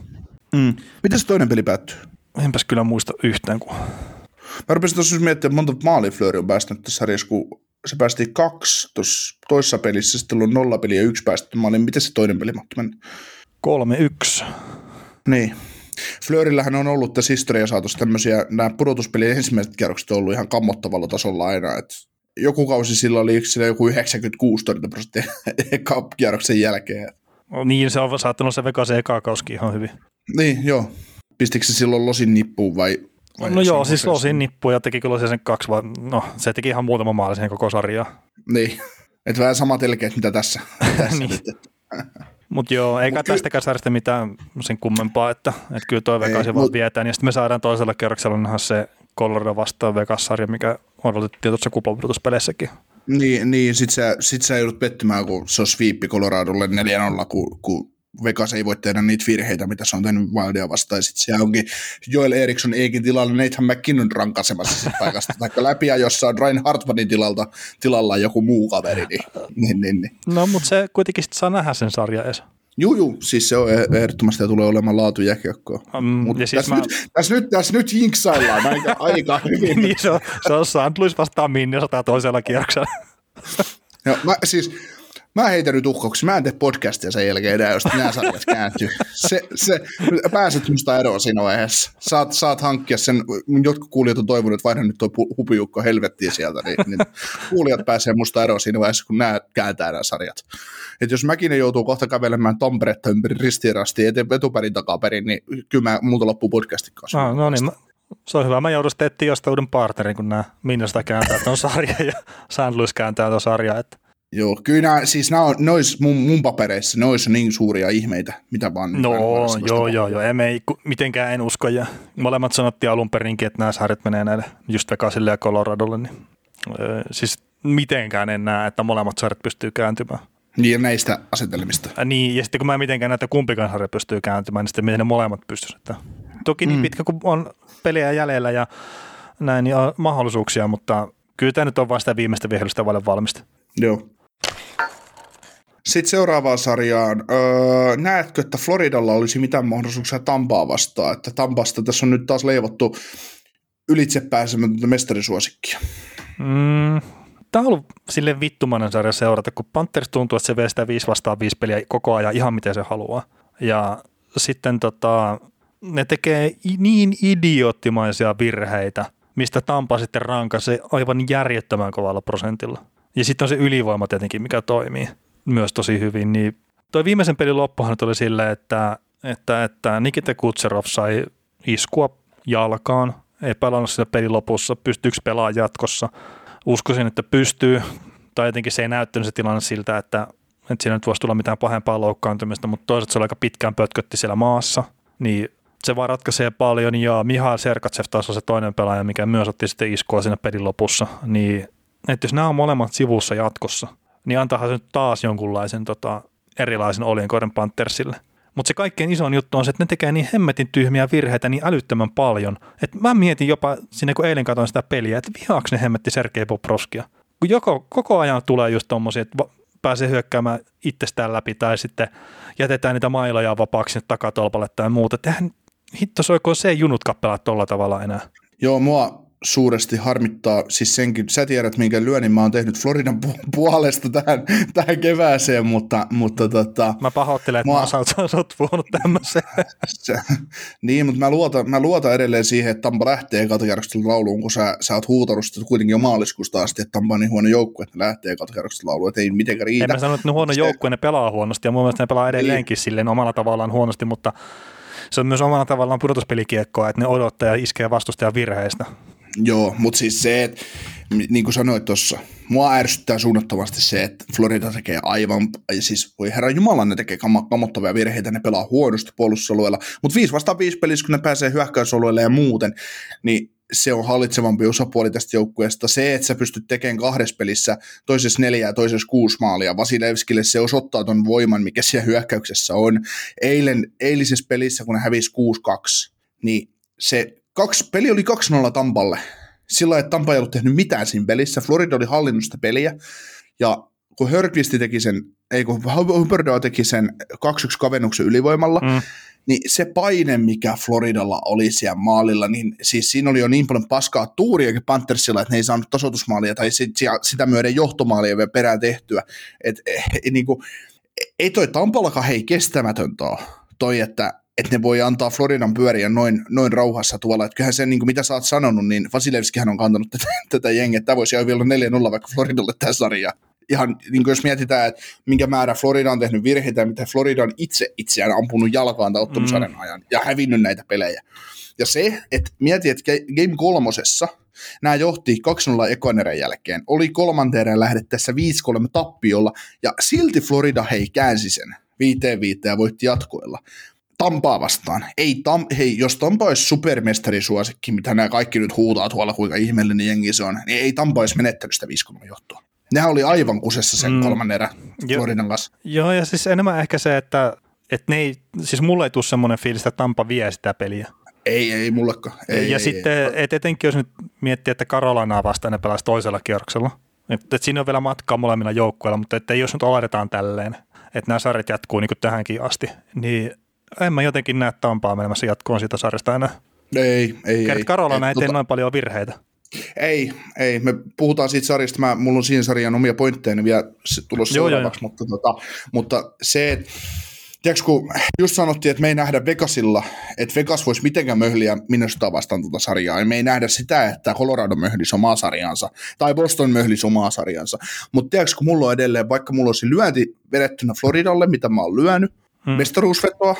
Mm. Miten se toinen peli päättyy? Enpäs kyllä muista yhtään. Kun... Mä rupesin tuossa miettimään, että monta maaliflööri on päästänyt tässä sarjassa, kun se päästiin kaksi tuossa toisessa pelissä, sitten on nolla peliä ja yksi päästetty maaliin. Miten se toinen peli mahtuu mennä? Kolme yksi. Niin. Flöörillähän on ollut tässä historian saatossa tämmöisiä, nämä pudotuspelien ensimmäiset kierrokset on ollut ihan kammottavalla tasolla aina, että joku kausi sillä oli sillä joku 96 prosenttia kierroksen jälkeen. No, niin, se on saattanut se Vegas eka kauski ihan hyvin. Niin, joo. Pistikö se silloin losin nippuun vai? Vai no joo, siis losin nippuun ja teki kyllä sen kaksi, vaan no se teki ihan muutama maali siihen koko sarjaa. Niin, että vähän samat elkeet mitä tässä. tässä niin. Mutta joo, eikä Mut tästäkään sarjasta mitään sen kummempaa, että, että kyllä toi Vegas vaan vietään. Ja sitten me saadaan toisella kerroksella nähdä se Colorado vastaan Vegas-sarja, mikä odotettiin tuossa kuplapudotuspeleissäkin. Niin, niin sit sä, sit sä joudut pettymään, kun se on sweepi Coloradolle 4-0, kun, kun Vegas ei voi tehdä niitä virheitä, mitä se on tehnyt Wildia vastaan. Sitten siellä onkin Joel Eriksson eikin tilalla Nathan McKinnon rankaisemassa paikasta, taikka läpi, jossa on Ryan Hartmanin tilalta, tilalla joku muu kaveri. Niin, niin, niin, niin. No, mutta se kuitenkin saa nähdä sen sarja edes. Juu, juu, siis se on e- ehdottomasti ja tulee olemaan laatu jäkiökkoa. Um, Mutta siis tässä, mä... nyt, tässä, nyt, tässä nyt jinksaillaan aika, aika hyvin. niin, se on, se on St. Louis vastaan Minnesota toisella kierroksella. no, mä, siis, Mä heitän nyt uhkoksi, mä en tee podcastia sen jälkeen enää, jos nämä sarjat kääntyy. Se, se, pääset musta eroon siinä vaiheessa. Saat, saat hankkia sen, jotkut kuulijat on toivonut, että vaihdan nyt tuo hupiukko helvettiin sieltä, niin, niin kuulijat pääsee musta eroon siinä vaiheessa, kun nämä kääntää nämä sarjat. Et jos mäkin joutuu kohta kävelemään Tamperetta ympäri ristirasti etuperin takaperin, niin kyllä mä, multa loppuu podcastin kanssa. Ah, no niin, se on hyvä. Mä joudun sitten etsiä jostain uuden partnerin, kun nämä Minnosta kääntää tuon sarja ja St. Louis kääntää tuon sarja. Että Joo, kyllä nämä, siis nämä on, nois mun, mun papereissa, ne on niin suuria ihmeitä, mitä vaan... No, joo, joo, joo, emme ei, mitenkään en usko, ja molemmat sanottiin alun perinkin, että nämä sarjat menee näille just Vegasille ja Coloradolle, niin öö, siis mitenkään en näe, että molemmat sarjat pystyy kääntymään. Niin, ja näistä asetelmista. Ja niin, ja sitten kun mä en mitenkään näe, että kumpikaan sarja pystyy kääntymään, niin sitten miten ne molemmat pystyisivät. Että toki niin mm. pitkä kuin on peliä jäljellä ja näin, niin on mahdollisuuksia, mutta kyllä tämä nyt on vain sitä viimeistä vihellystä vaille valmista. Joo. Sitten seuraavaan sarjaan. Öö, näetkö, että Floridalla olisi mitään mahdollisuuksia Tampaa vastaan? Että Tampasta tässä on nyt taas leivottu ylitsepääsemätöntä mestarisuosikkia. Mm, tämä on ollut sille vittumainen sarja seurata, kun Panthers tuntuu, että se vie sitä 5 vastaan 5 peliä koko ajan ihan miten se haluaa. Ja sitten tota, ne tekee niin idioottimaisia virheitä, mistä Tampa sitten rankaisee aivan järjettömän kovalla prosentilla. Ja sitten on se ylivoima tietenkin, mikä toimii tosi hyvin, niin toi viimeisen pelin loppuhan oli silleen, että, että, että Nikita Kutserov sai iskua jalkaan, ei pelannut sitä pelin lopussa, pystyykö pelaamaan jatkossa. Uskoisin, että pystyy, tai jotenkin se ei näyttänyt se tilanne siltä, että, että siinä nyt voisi tulla mitään pahempaa loukkaantumista, mutta toisaalta se oli aika pitkään pötkötti siellä maassa, niin se vaan ratkaisee paljon, ja Mihail Serkatsev taas on se toinen pelaaja, mikä myös otti sitten iskua siinä pelin lopussa, niin että jos nämä on molemmat sivussa jatkossa – niin antaahan se nyt taas jonkunlaisen tota, erilaisen oljenkoiden Panthersille. Mutta se kaikkein isoin juttu on se, että ne tekee niin hemmetin tyhmiä virheitä niin älyttömän paljon. että mä mietin jopa sinne, kun eilen katsoin sitä peliä, että vihaaks ne hemmetti Sergei Poprovskia. Kun joko, koko ajan tulee just tommosia, että pääsee hyökkäämään itsestään läpi tai sitten jätetään niitä mailoja vapaaksi sinne takatolpalle tai muuta. Että hitto se junut kappelaa tuolla tavalla enää. Joo, mua suuresti harmittaa, siis senkin, sä tiedät minkä lyönnin mä oon tehnyt Floridan pu- puolesta tähän, tähän kevääseen, mutta, mutta tota, Mä pahoittelen, että mä, mä sä oot puhunut tämmöiseen. niin, mutta mä luotan, mä luotan edelleen siihen, että Tampa lähtee katokierroksesta lauluun, kun sä, sä oot huutanut sitä kuitenkin jo maaliskuusta asti, että Tampa on niin huono joukkue, että ne lähtee katokierroksesta lauluun, että ei mitenkään riitä. En mä sano, että ne huono joukkue, ne pelaa huonosti, ja mun mielestä ne pelaa edelleenkin niin. silleen omalla tavallaan huonosti, mutta se on myös omalla tavallaan pudotuspelikiekkoa, että ne odottaa ja iskee vastustajan virheistä. Joo, mutta siis se, että niin kuin sanoit tuossa, mua ärsyttää suunnattomasti se, että Florida tekee aivan, siis voi herra Jumala, ne tekee kam- kamottavia virheitä, ne pelaa huonosti puolustusalueella, mutta viisi vastaan viisi pelissä, kun ne pääsee hyökkäysalueelle ja muuten, niin se on hallitsevampi osapuoli tästä joukkueesta. Se, että sä pystyt tekemään kahdessa pelissä toisessa neljä ja toisessa kuusi maalia, Vasilevskille se osoittaa ton voiman, mikä siellä hyökkäyksessä on. Eilen, eilisessä pelissä, kun ne hävisi 6-2, niin se kaksi, peli oli 2-0 Tampalle. Sillä että Tampa ei ollut tehnyt mitään siinä pelissä. Florida oli hallinnut sitä peliä. Ja kun Hörqvist teki sen, ei kun Huberdeau teki sen 2-1 kavennuksen ylivoimalla, mm niin se paine, mikä Floridalla oli siellä maalilla, niin siis siinä oli jo niin paljon paskaa tuuriakin Panthersilla, että ne ei saanut tasoitusmaalia tai sit, sitä myöden johtomaalia vielä perään tehtyä. Et, eh, niin kuin, ei toi Tampalakaan hei kestämätöntä ole, toi, että että ne voi antaa Floridan pyöriä noin, noin rauhassa tuolla. Että kyllähän se, niin kuin mitä sä oot sanonut, niin Vasilevskihän on kantanut tätä, tätä jengiä. Tämä voisi vielä 4-0 vaikka Floridalle tämä sarja ihan, niin kuin jos mietitään, että minkä määrä Florida on tehnyt virheitä mitä Florida on itse itseään ampunut jalkaan tai ottelusarjan mm. ajan ja hävinnyt näitä pelejä. Ja se, että mieti, että Game kolmosessa nämä johti 2-0 ekoneren jälkeen, oli kolmanteen lähdettäessä 5-3 tappiolla ja silti Florida hei käänsi sen viiteen viiteen ja voitti jatkoilla. Tampaa vastaan. Ei tam, hei, jos Tampa olisi supermestarisuosikki, mitä nämä kaikki nyt huutaa tuolla, kuinka ihmeellinen jengi se on, niin ei Tampa olisi menettänyt sitä 5 johtoa. Nehän oli aivan kusessa sen mm. kolmannen erä Floridan kanssa. Joo, ja siis enemmän ehkä se, että, että ne ei, siis mulle ei tule semmoinen fiilis, että Tampa vie sitä peliä. Ei, ei mullekaan. Ei, ja ei, sitten, ei. Et etenkin jos nyt miettii, että Karolanaa vastaan ne pelasi toisella kierroksella, että et siinä on vielä matkaa molemmilla joukkueilla, mutta että jos nyt oletetaan tälleen, että nämä sarjat jatkuu niin kuin tähänkin asti, niin en mä jotenkin näe Tampaa menemässä jatkoon siitä sarjasta enää. Ei, ei, Kert Karolana ei tee tota... noin paljon virheitä. Ei, ei. Me puhutaan siitä sarjasta. Mä, mulla on siinä sarjan omia pointteja vielä tulossa joo, seuraavaksi, joo, mutta, tota, mutta se, että Tiedätkö, kun just sanottiin, että me ei nähdä Vegasilla, että Vegas voisi mitenkään möhliä Minnesota vastaan tuota sarjaa, ja me ei nähdä sitä, että Colorado möhlisi omaa sarjansa, tai Boston möhlisi omaa sarjansa. Mutta tiedätkö, kun mulla on edelleen, vaikka mulla olisi lyönti vedettynä Floridalle, mitä mä oon lyönyt, hmm. mestaruusvetoa,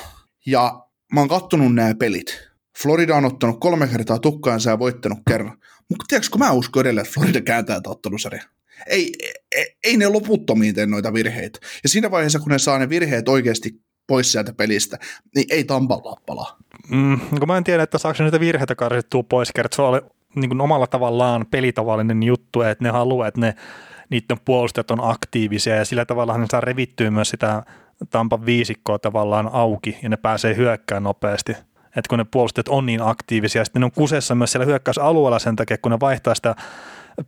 ja mä oon kattonut nämä pelit. Florida on ottanut kolme kertaa tukkaansa ja voittanut kerran. Mutta tiedätkö, kun mä uskon edelleen, että Florida kääntää ottelusarja. Ei, ei, ei ne loputtomiin tee noita virheitä. Ja siinä vaiheessa, kun ne saa ne virheet oikeasti pois sieltä pelistä, niin ei Tampa lappala. Mm, kun mä en tiedä, että saako niitä virheitä karsittua pois, kertaa se oli niin kuin omalla tavallaan pelitavallinen juttu, että ne haluaa, että ne, niiden puolustajat on aktiivisia ja sillä tavalla ne saa revittyä myös sitä Tampan viisikkoa tavallaan auki ja ne pääsee hyökkään nopeasti että kun ne puolustajat on niin aktiivisia, sitten ne on kusessa myös siellä hyökkäysalueella sen takia, kun ne vaihtaa sitä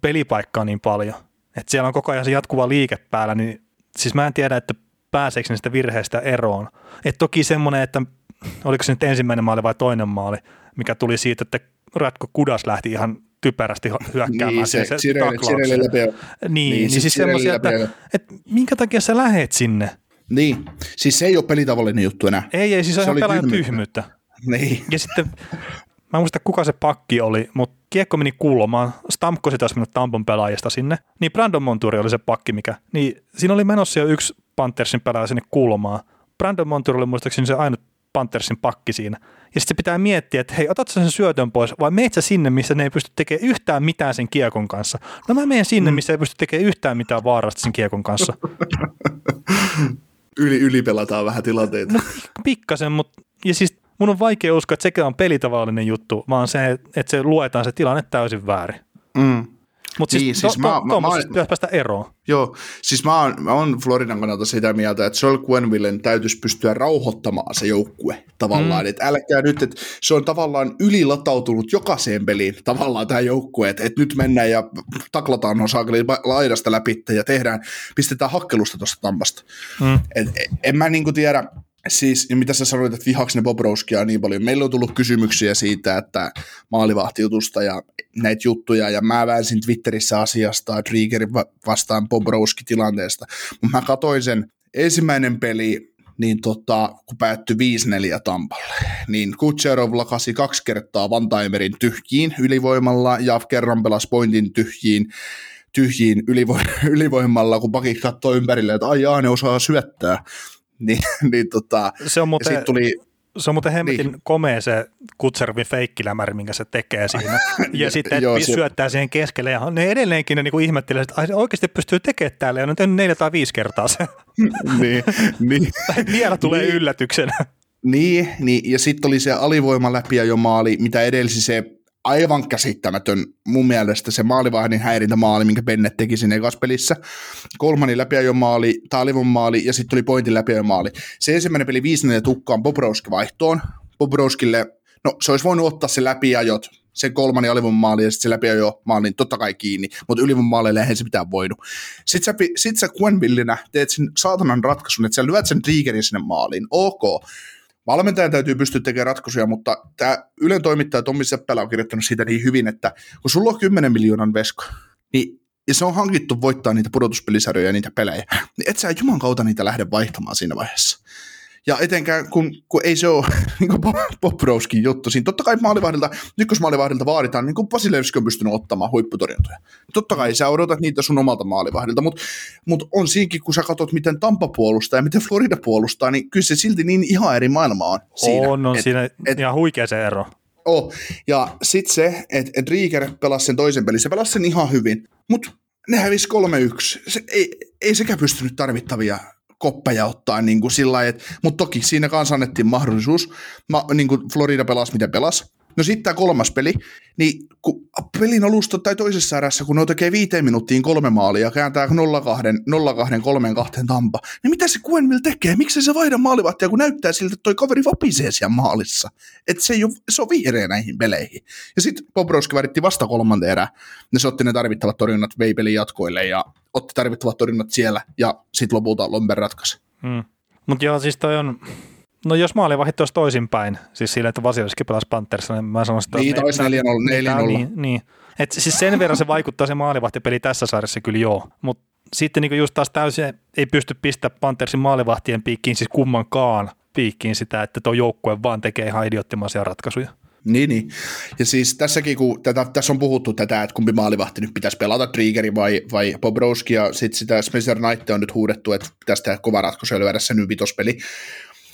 pelipaikkaa niin paljon. Että siellä on koko ajan se jatkuva liike päällä, niin siis mä en tiedä, että pääseekö niistä virheistä eroon. Et toki semmoinen, että oliko se nyt ensimmäinen maali vai toinen maali, mikä tuli siitä, että Ratko Kudas lähti ihan typerästi hyökkäämään. Niin, se, se Sireli, Niin, niin, niin siis semmoisia, että, että minkä takia sä lähet sinne? Niin, siis se ei ole pelitavallinen juttu enää. Ei, ei, siis se on ihan pelaajan tyhmyyttä. Niin. Ja sitten, mä en muista kuka se pakki oli, mutta kiekko meni kulmaan. Stamkos taas mennyt Tampon pelaajista sinne. Niin Brandon Monturi oli se pakki, mikä. Niin siinä oli menossa jo yksi Panthersin pelaaja sinne kulmaan. Brandon Monturi oli muistaakseni se ainut Panthersin pakki siinä. Ja sitten pitää miettiä, että hei, otat sen syötön pois, vai meet sä sinne, missä ne ei pysty tekemään yhtään mitään sen kiekon kanssa? No mä menen sinne, mm. missä ei pysty tekemään yhtään mitään vaarasta sen kiekon kanssa. Yli, ylipelataan vähän tilanteita. No, pikkasen, mutta ja siis mun on vaikea uskoa, että sekään on pelitavallinen juttu, vaan se, että se luetaan se tilanne täysin väärin. Mm. Mutta siis, niin, siis to, to, mä, mä, päästä eroon. Joo, siis mä oon, mä oon Floridan kannalta sitä mieltä, että Sol Quenvillen täytyisi pystyä rauhoittamaan se joukkue tavallaan. Mm. Että älkää nyt, että se on tavallaan ylilatautunut jokaiseen peliin tavallaan tämä joukkue, että, että nyt mennään ja taklataan no saakeli laidasta läpi ja tehdään, pistetään hakkelusta tuosta tampasta. Mm. Et, en mä niinku tiedä, Siis, mitä sä sanoit, että vihaks ne Bobrowskia niin paljon. Meillä on tullut kysymyksiä siitä, että maalivahtijutusta ja näitä juttuja, ja mä väänsin Twitterissä asiasta Triggerin vastaan Bobrowski-tilanteesta. Mutta mä katsoin sen ensimmäinen peli, niin tota, kun päättyi 5-4 Tampalle, niin Kutserov lakasi kaksi kertaa Vantaimerin tyhjiin ylivoimalla, ja kerran pelasi pointin tyhjiin, tyhjiin ylivo- ylivoimalla, kun pakit katsoi ympärille, että ai ne osaa syöttää niin, niin tota, se on muuten, tuli, se on muuten hemmetin niin. komea se Kutservin feikkilämäri, minkä se tekee siinä. Ja sitten Joo, syöttää siihen keskelle. Ja ne edelleenkin ne niinku ihmettelee, että se oikeasti pystyy tekemään täällä. Ja on tehnyt neljä tai viisi kertaa se. niin, niin. Vielä tulee niin. yllätyksenä. Niin, niin, ja sitten oli se alivoima läpi jo maali, mitä edelsi se aivan käsittämätön mun mielestä se maalivahdin häirintämaali, minkä Bennett teki siinä ekassa pelissä. Kolmanin läpiajon maali, Talivon maali ja sitten tuli pointin läpiajon maali. Se ensimmäinen peli 5 tukkaan Bobrovski vaihtoon. Bobrovskille, no se olisi voinut ottaa se läpiajot, sen kolmannen alivon maali ja sitten se läpiajo maalin totta kai kiinni, mutta ylivon maaleille eihän se mitään voinut. Sitten sä, sit sä Quenvillinä teet sen saatanan ratkaisun, että sä lyöt sen triggerin sinne maaliin. Ok, valmentajan täytyy pystyä tekemään ratkaisuja, mutta tämä Ylen toimittaja Tommi Seppälä on kirjoittanut siitä niin hyvin, että kun sulla on 10 miljoonan vesko, niin ja se on hankittu voittaa niitä pudotuspelisarjoja ja niitä pelejä, niin et sä juman kautta niitä lähde vaihtamaan siinä vaiheessa. Ja etenkään, kun, kun ei se ole niin kuin Bob Roskin juttu siinä. Totta kai maalivahdilta, ykkösmaalivahdilta vaaditaan, niin kuin Vasilevski on pystynyt ottamaan huipputorjuntoja. Totta kai sä odotat niitä sun omalta maalivahdilta, mutta mut on siinkin, kun sä katsot, miten Tampa puolustaa ja miten Florida puolustaa, niin kyllä se silti niin ihan eri maailma on siinä. On, on et, siinä et, ihan huikea se ero. Oh. Ja sitten se, että et Rieger pelasi sen toisen pelin, se pelasi sen ihan hyvin, mutta ne hävisi 3-1. Se, ei, ei sekään pystynyt tarvittavia koppeja ottaa niin kuin sillä lailla, mutta toki siinä kanssa annettiin mahdollisuus. Ma, niin kuin Florida pelasi, miten pelasi. No sitten tämä kolmas peli, niin kun pelin alusta tai toisessa erässä, kun ne tekee viiteen minuuttiin kolme maalia ja kääntää 0-2, 0-2, 3 2 tampa, niin mitä se Quenville tekee? Miksi se vaihda maalivahtia, kun näyttää siltä, että toi kaveri vapisee siellä maalissa? Että se, ei ole, se on vihreä näihin peleihin. Ja sitten Bobrovski väritti vasta kolmanteen erään. Ne se otti ne tarvittavat torjunnat veipelin jatkoille ja otti tarvittavat torjunnat siellä ja sitten lopulta Lomber ratkaisi. Hmm. Mutta joo, siis toi on, No jos maalivahit olisi toisinpäin, siis sillä, että Vasilevski pelasi Pantherissa, niin mä sanoisin, että... Niin, ne, olisi 4 0 Niin, niin. Et siis sen verran se vaikuttaa se maalivahtipeli tässä sarjassa kyllä joo, mutta sitten niin just taas täysin ei pysty pistämään Panthersin maalivahtien piikkiin, siis kummankaan piikkiin sitä, että tuo joukkue vaan tekee ihan idioottimaisia ratkaisuja. Niin, niin. Ja siis tässäkin, kun tätä, tässä on puhuttu tätä, että kumpi maalivahti nyt pitäisi pelata, Triggeri vai, vai Bobrovski, ja sitten sitä Spencer Knight on nyt huudettu, että pitäisi tehdä kova ratkaisu ja lyödä sen vitospeli.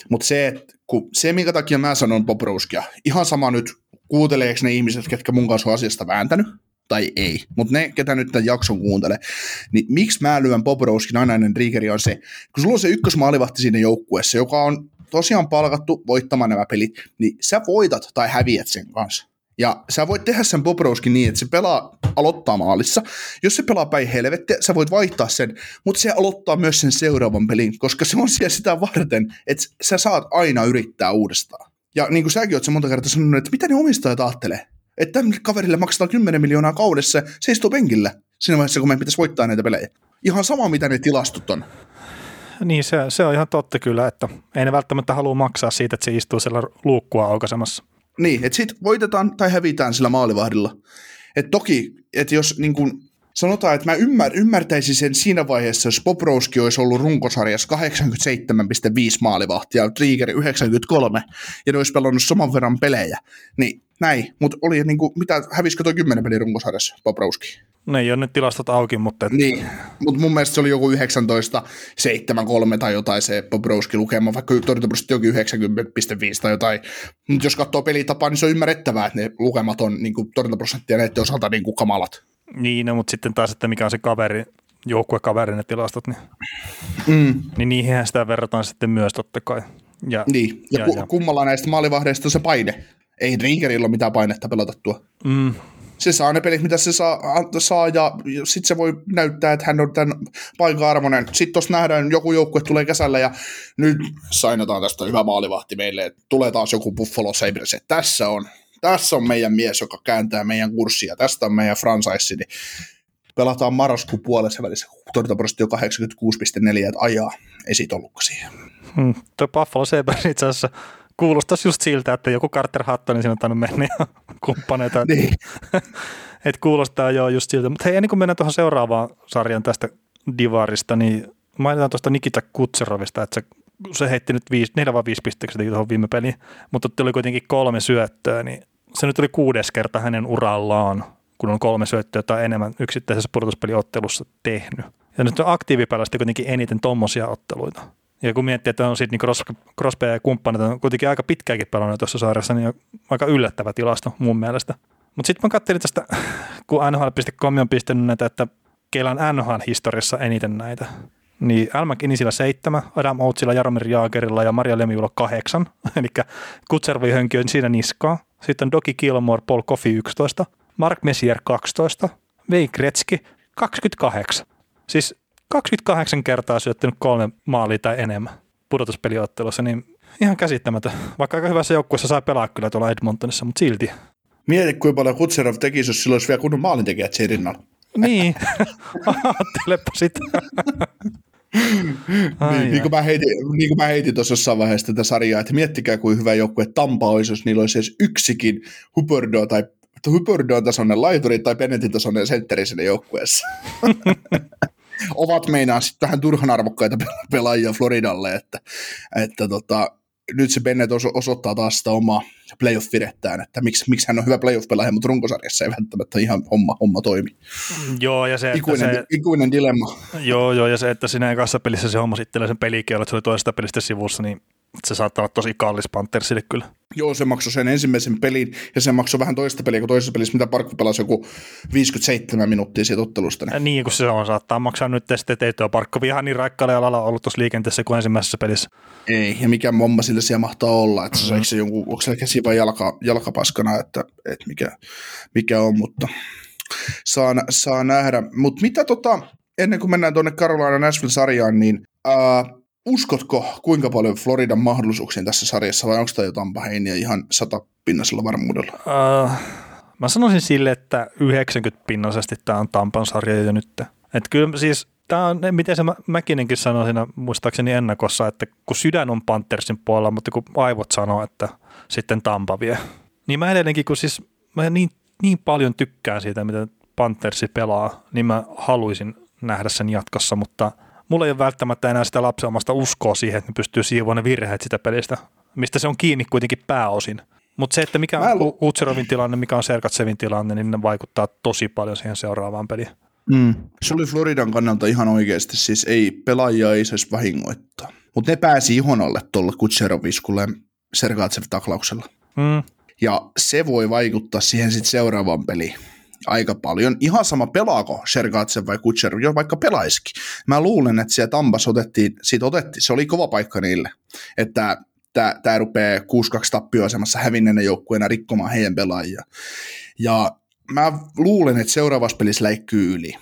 Mutta se, kun, se, minkä takia mä sanon Bobrovskia, ihan sama nyt, kuunteleeko ne ihmiset, ketkä mun kanssa on asiasta vääntänyt, tai ei, mutta ne, ketä nyt tämän jakson kuuntelee, niin miksi mä lyön Bobrovskin aina ennen Riegeri on se, kun sulla on se ykkösmaalivahti siinä joukkueessa, joka on tosiaan palkattu voittamaan nämä pelit, niin sä voitat tai häviät sen kanssa. Ja sä voit tehdä sen Bobrovskin niin, että se pelaa, aloittaa maalissa. Jos se pelaa päin helvettiä, sä voit vaihtaa sen, mutta se aloittaa myös sen seuraavan pelin, koska se on siellä sitä varten, että sä saat aina yrittää uudestaan. Ja niin kuin säkin oot se monta kertaa sanonut, että mitä ne omistajat ajattelee? Että tämmöiselle kaverille maksetaan 10 miljoonaa kaudessa, se istuu penkillä siinä vaiheessa, kun meidän pitäisi voittaa näitä pelejä. Ihan sama, mitä ne tilastot on. Niin, se, se on ihan totta kyllä, että ei ne välttämättä halua maksaa siitä, että se istuu siellä luukkua aukaisemassa. Niin, että sitten voitetaan tai hävitään sillä maalivahdilla. Et toki, että jos niin kun, sanotaan, että mä ymmär, ymmärtäisin sen siinä vaiheessa, jos Bobrovski olisi ollut runkosarjassa 87,5 maalivahtia Trigger 93, ja ne olisi pelannut saman verran pelejä, niin näin. Mutta oli niin kuin, mitä, hävisikö toi 10 pelin runkosarjassa Bobrovski? Ne ei ole nyt tilastot auki, mutta... Et... Niin, mutta mun mielestä se oli joku 19, 7, 3 tai jotain se Bobrovski lukema, vaikka torjuntaprosentti jokin 90,5 tai jotain. Mutta jos katsoo pelitapaa, niin se on ymmärrettävää, että ne lukemat on niin torjuntaprosenttia näiden osalta niin kuin kamalat. Niin, no, mutta sitten taas, että mikä on se kaveri, joukkuekaverin ne tilastot, niin, mm. niin niihin sitä verrataan sitten myös totta kai. Ja, niin, ja, ja, ku, ja. kummalla näistä maalivahdeista on se paine. Ei Ringerillä ole mitään painetta pelata tuo. Mm, se saa ne pelit, mitä se saa, saa ja sitten se voi näyttää, että hän on tämän paikan armoinen. Sitten tuossa nähdään, joku joukkue tulee kesällä ja nyt sainataan tästä hyvä maalivahti meille, että tulee taas joku Buffalo Sabres, että tässä on, tässä on meidän mies, joka kääntää meidän kurssia, tästä on meidän franchise, niin pelataan marraskuun puolessa välissä, torjuntaprosentti on 86,4, että ajaa, ei siitä ollutkaan siihen. Hmm, tuo Buffalo Sabres itse asiassa kuulostaisi just siltä, että joku Carter Hutton siinä on tainnut mennä ja kumppaneita. Niin. että kuulostaa jo just siltä. Mutta hei, ennen kuin mennään tuohon seuraavaan sarjan tästä Divarista, niin mainitaan tuosta Nikita Kutserovista, että se, se heitti nyt viisi, neljä vai viisi pistettä tuohon viime peliin, mutta tuli kuitenkin kolme syöttöä, niin se nyt oli kuudes kerta hänen urallaan, kun on kolme syöttöä tai enemmän yksittäisessä pudotuspeliottelussa tehnyt. Ja nyt on aktiivipelasta kuitenkin eniten tommosia otteluita. Ja kun miettii, että on sitten niin Crosby ja kumppanit on kuitenkin aika pitkääkin pelannut tuossa saaressa, niin on aika yllättävä tilasto mun mielestä. Mutta sitten mä katselin tästä, kun NHL.com on pistänyt näitä, että keillä on NHL-historiassa eniten näitä. Niin Al McInnisillä seitsemän, Adam Outsilla, Jaromir Jaagerilla ja Maria Lemiulla kahdeksan. Eli Kutservi hönki on siinä niskaa. sitten on Doki Gilmore, Paul Coffey 11, Mark Messier 12, Wayne Gretzky 28. Siis 28 kertaa syöttänyt kolme maalia tai enemmän pudotuspeliottelussa, niin ihan käsittämätön. Vaikka aika hyvässä joukkueessa sai pelaa kyllä tuolla Edmontonissa, mutta silti. Mieti, kuinka paljon Kutserov tekisi, jos sillä olisi vielä kunnon maalintekijät siinä rinnalla. Niin, ajattelepa sitä. Ai niin, niin, kuin mä heitin, niin kuin mä heitin tuossa jossain vaiheessa tätä sarjaa, että miettikää kuin hyvä joukkue Tampa olisi, jos niillä olisi edes yksikin Huberdo tai Huberdoon tasoinen laituri tai Bennettin tasoinen sentteri sinne joukkueessa. Ovat meinaa sitten vähän turhan arvokkaita pelaajia Floridalle, että, että tota, nyt se Bennett osoittaa taas sitä omaa playoff-virettään, että miksi, miksi hän on hyvä playoff-pelaaja, mutta runkosarjassa ei välttämättä ihan homma, homma toimi. Joo, ja se, ikuinen, se, ikuinen dilemma. Joo, joo, ja se, että siinä ekassa pelissä se homma sitten sen pelikielon, että se oli toisesta pelistä sivussa, niin se saattaa olla tosi kallis Panthersille kyllä. Joo, se maksoi sen ensimmäisen pelin, ja se maksoi vähän toista peliä kuin toisessa pelissä, mitä Parkko pelasi joku 57 minuuttia siitä ottelusta. Niin, niin kun se on, saattaa maksaa nyt sitten, että ei tuo Parkko ihan niin raikkaalla alalla ollut tuossa liikenteessä kuin ensimmäisessä pelissä. Ei, ja mikä momma sille siellä mahtaa olla, että mm-hmm. se jonkun, onko se käsi vai jalka, jalkapaskana, että, että mikä, mikä on, mutta saa, saa nähdä. Mutta mitä tota, ennen kuin mennään tuonne Carolina Nashville-sarjaan, niin ää, uskotko kuinka paljon Floridan mahdollisuuksiin tässä sarjassa vai onko tämä jotain Heiniä ihan satapinnasella varmuudella? Uh, mä sanoisin sille, että 90 pinnasesti tämä on Tampan sarja jo nyt. Että kyllä siis tämä on, miten se Mäkinenkin sanoi siinä muistaakseni ennakossa, että kun sydän on Panthersin puolella, mutta kun aivot sanoo, että sitten Tampa vie. Niin mä edelleenkin, kun siis mä niin, niin paljon tykkään siitä, mitä Panthersi pelaa, niin mä haluaisin nähdä sen jatkossa, mutta – mulla ei ole välttämättä enää sitä lapseomasta uskoa siihen, että ne pystyy siivoamaan ne virheet sitä pelistä, mistä se on kiinni kuitenkin pääosin. Mutta se, että mikä on lu- Utserovin tilanne, mikä on Sergatsevin tilanne, niin ne vaikuttaa tosi paljon siihen seuraavaan peliin. Mm. Se oli Floridan kannalta ihan oikeasti, siis ei pelaajia ei saisi vahingoittaa. Mutta ne pääsi ihon alle tuolla Kutseroviskulle Sergatsev taklauksella. Mm. Ja se voi vaikuttaa siihen sitten seuraavaan peliin aika paljon. Ihan sama pelaako Shergatsev vai Kutcher, jo vaikka pelaisikin. Mä luulen, että siellä Tampas otettiin, siitä otettiin, se oli kova paikka niille, että tämä rupeaa 6-2 tappioasemassa hävinneen joukkueena rikkomaan heidän pelaajia. Ja mä luulen, että seuraavassa pelissä läikkyy yli.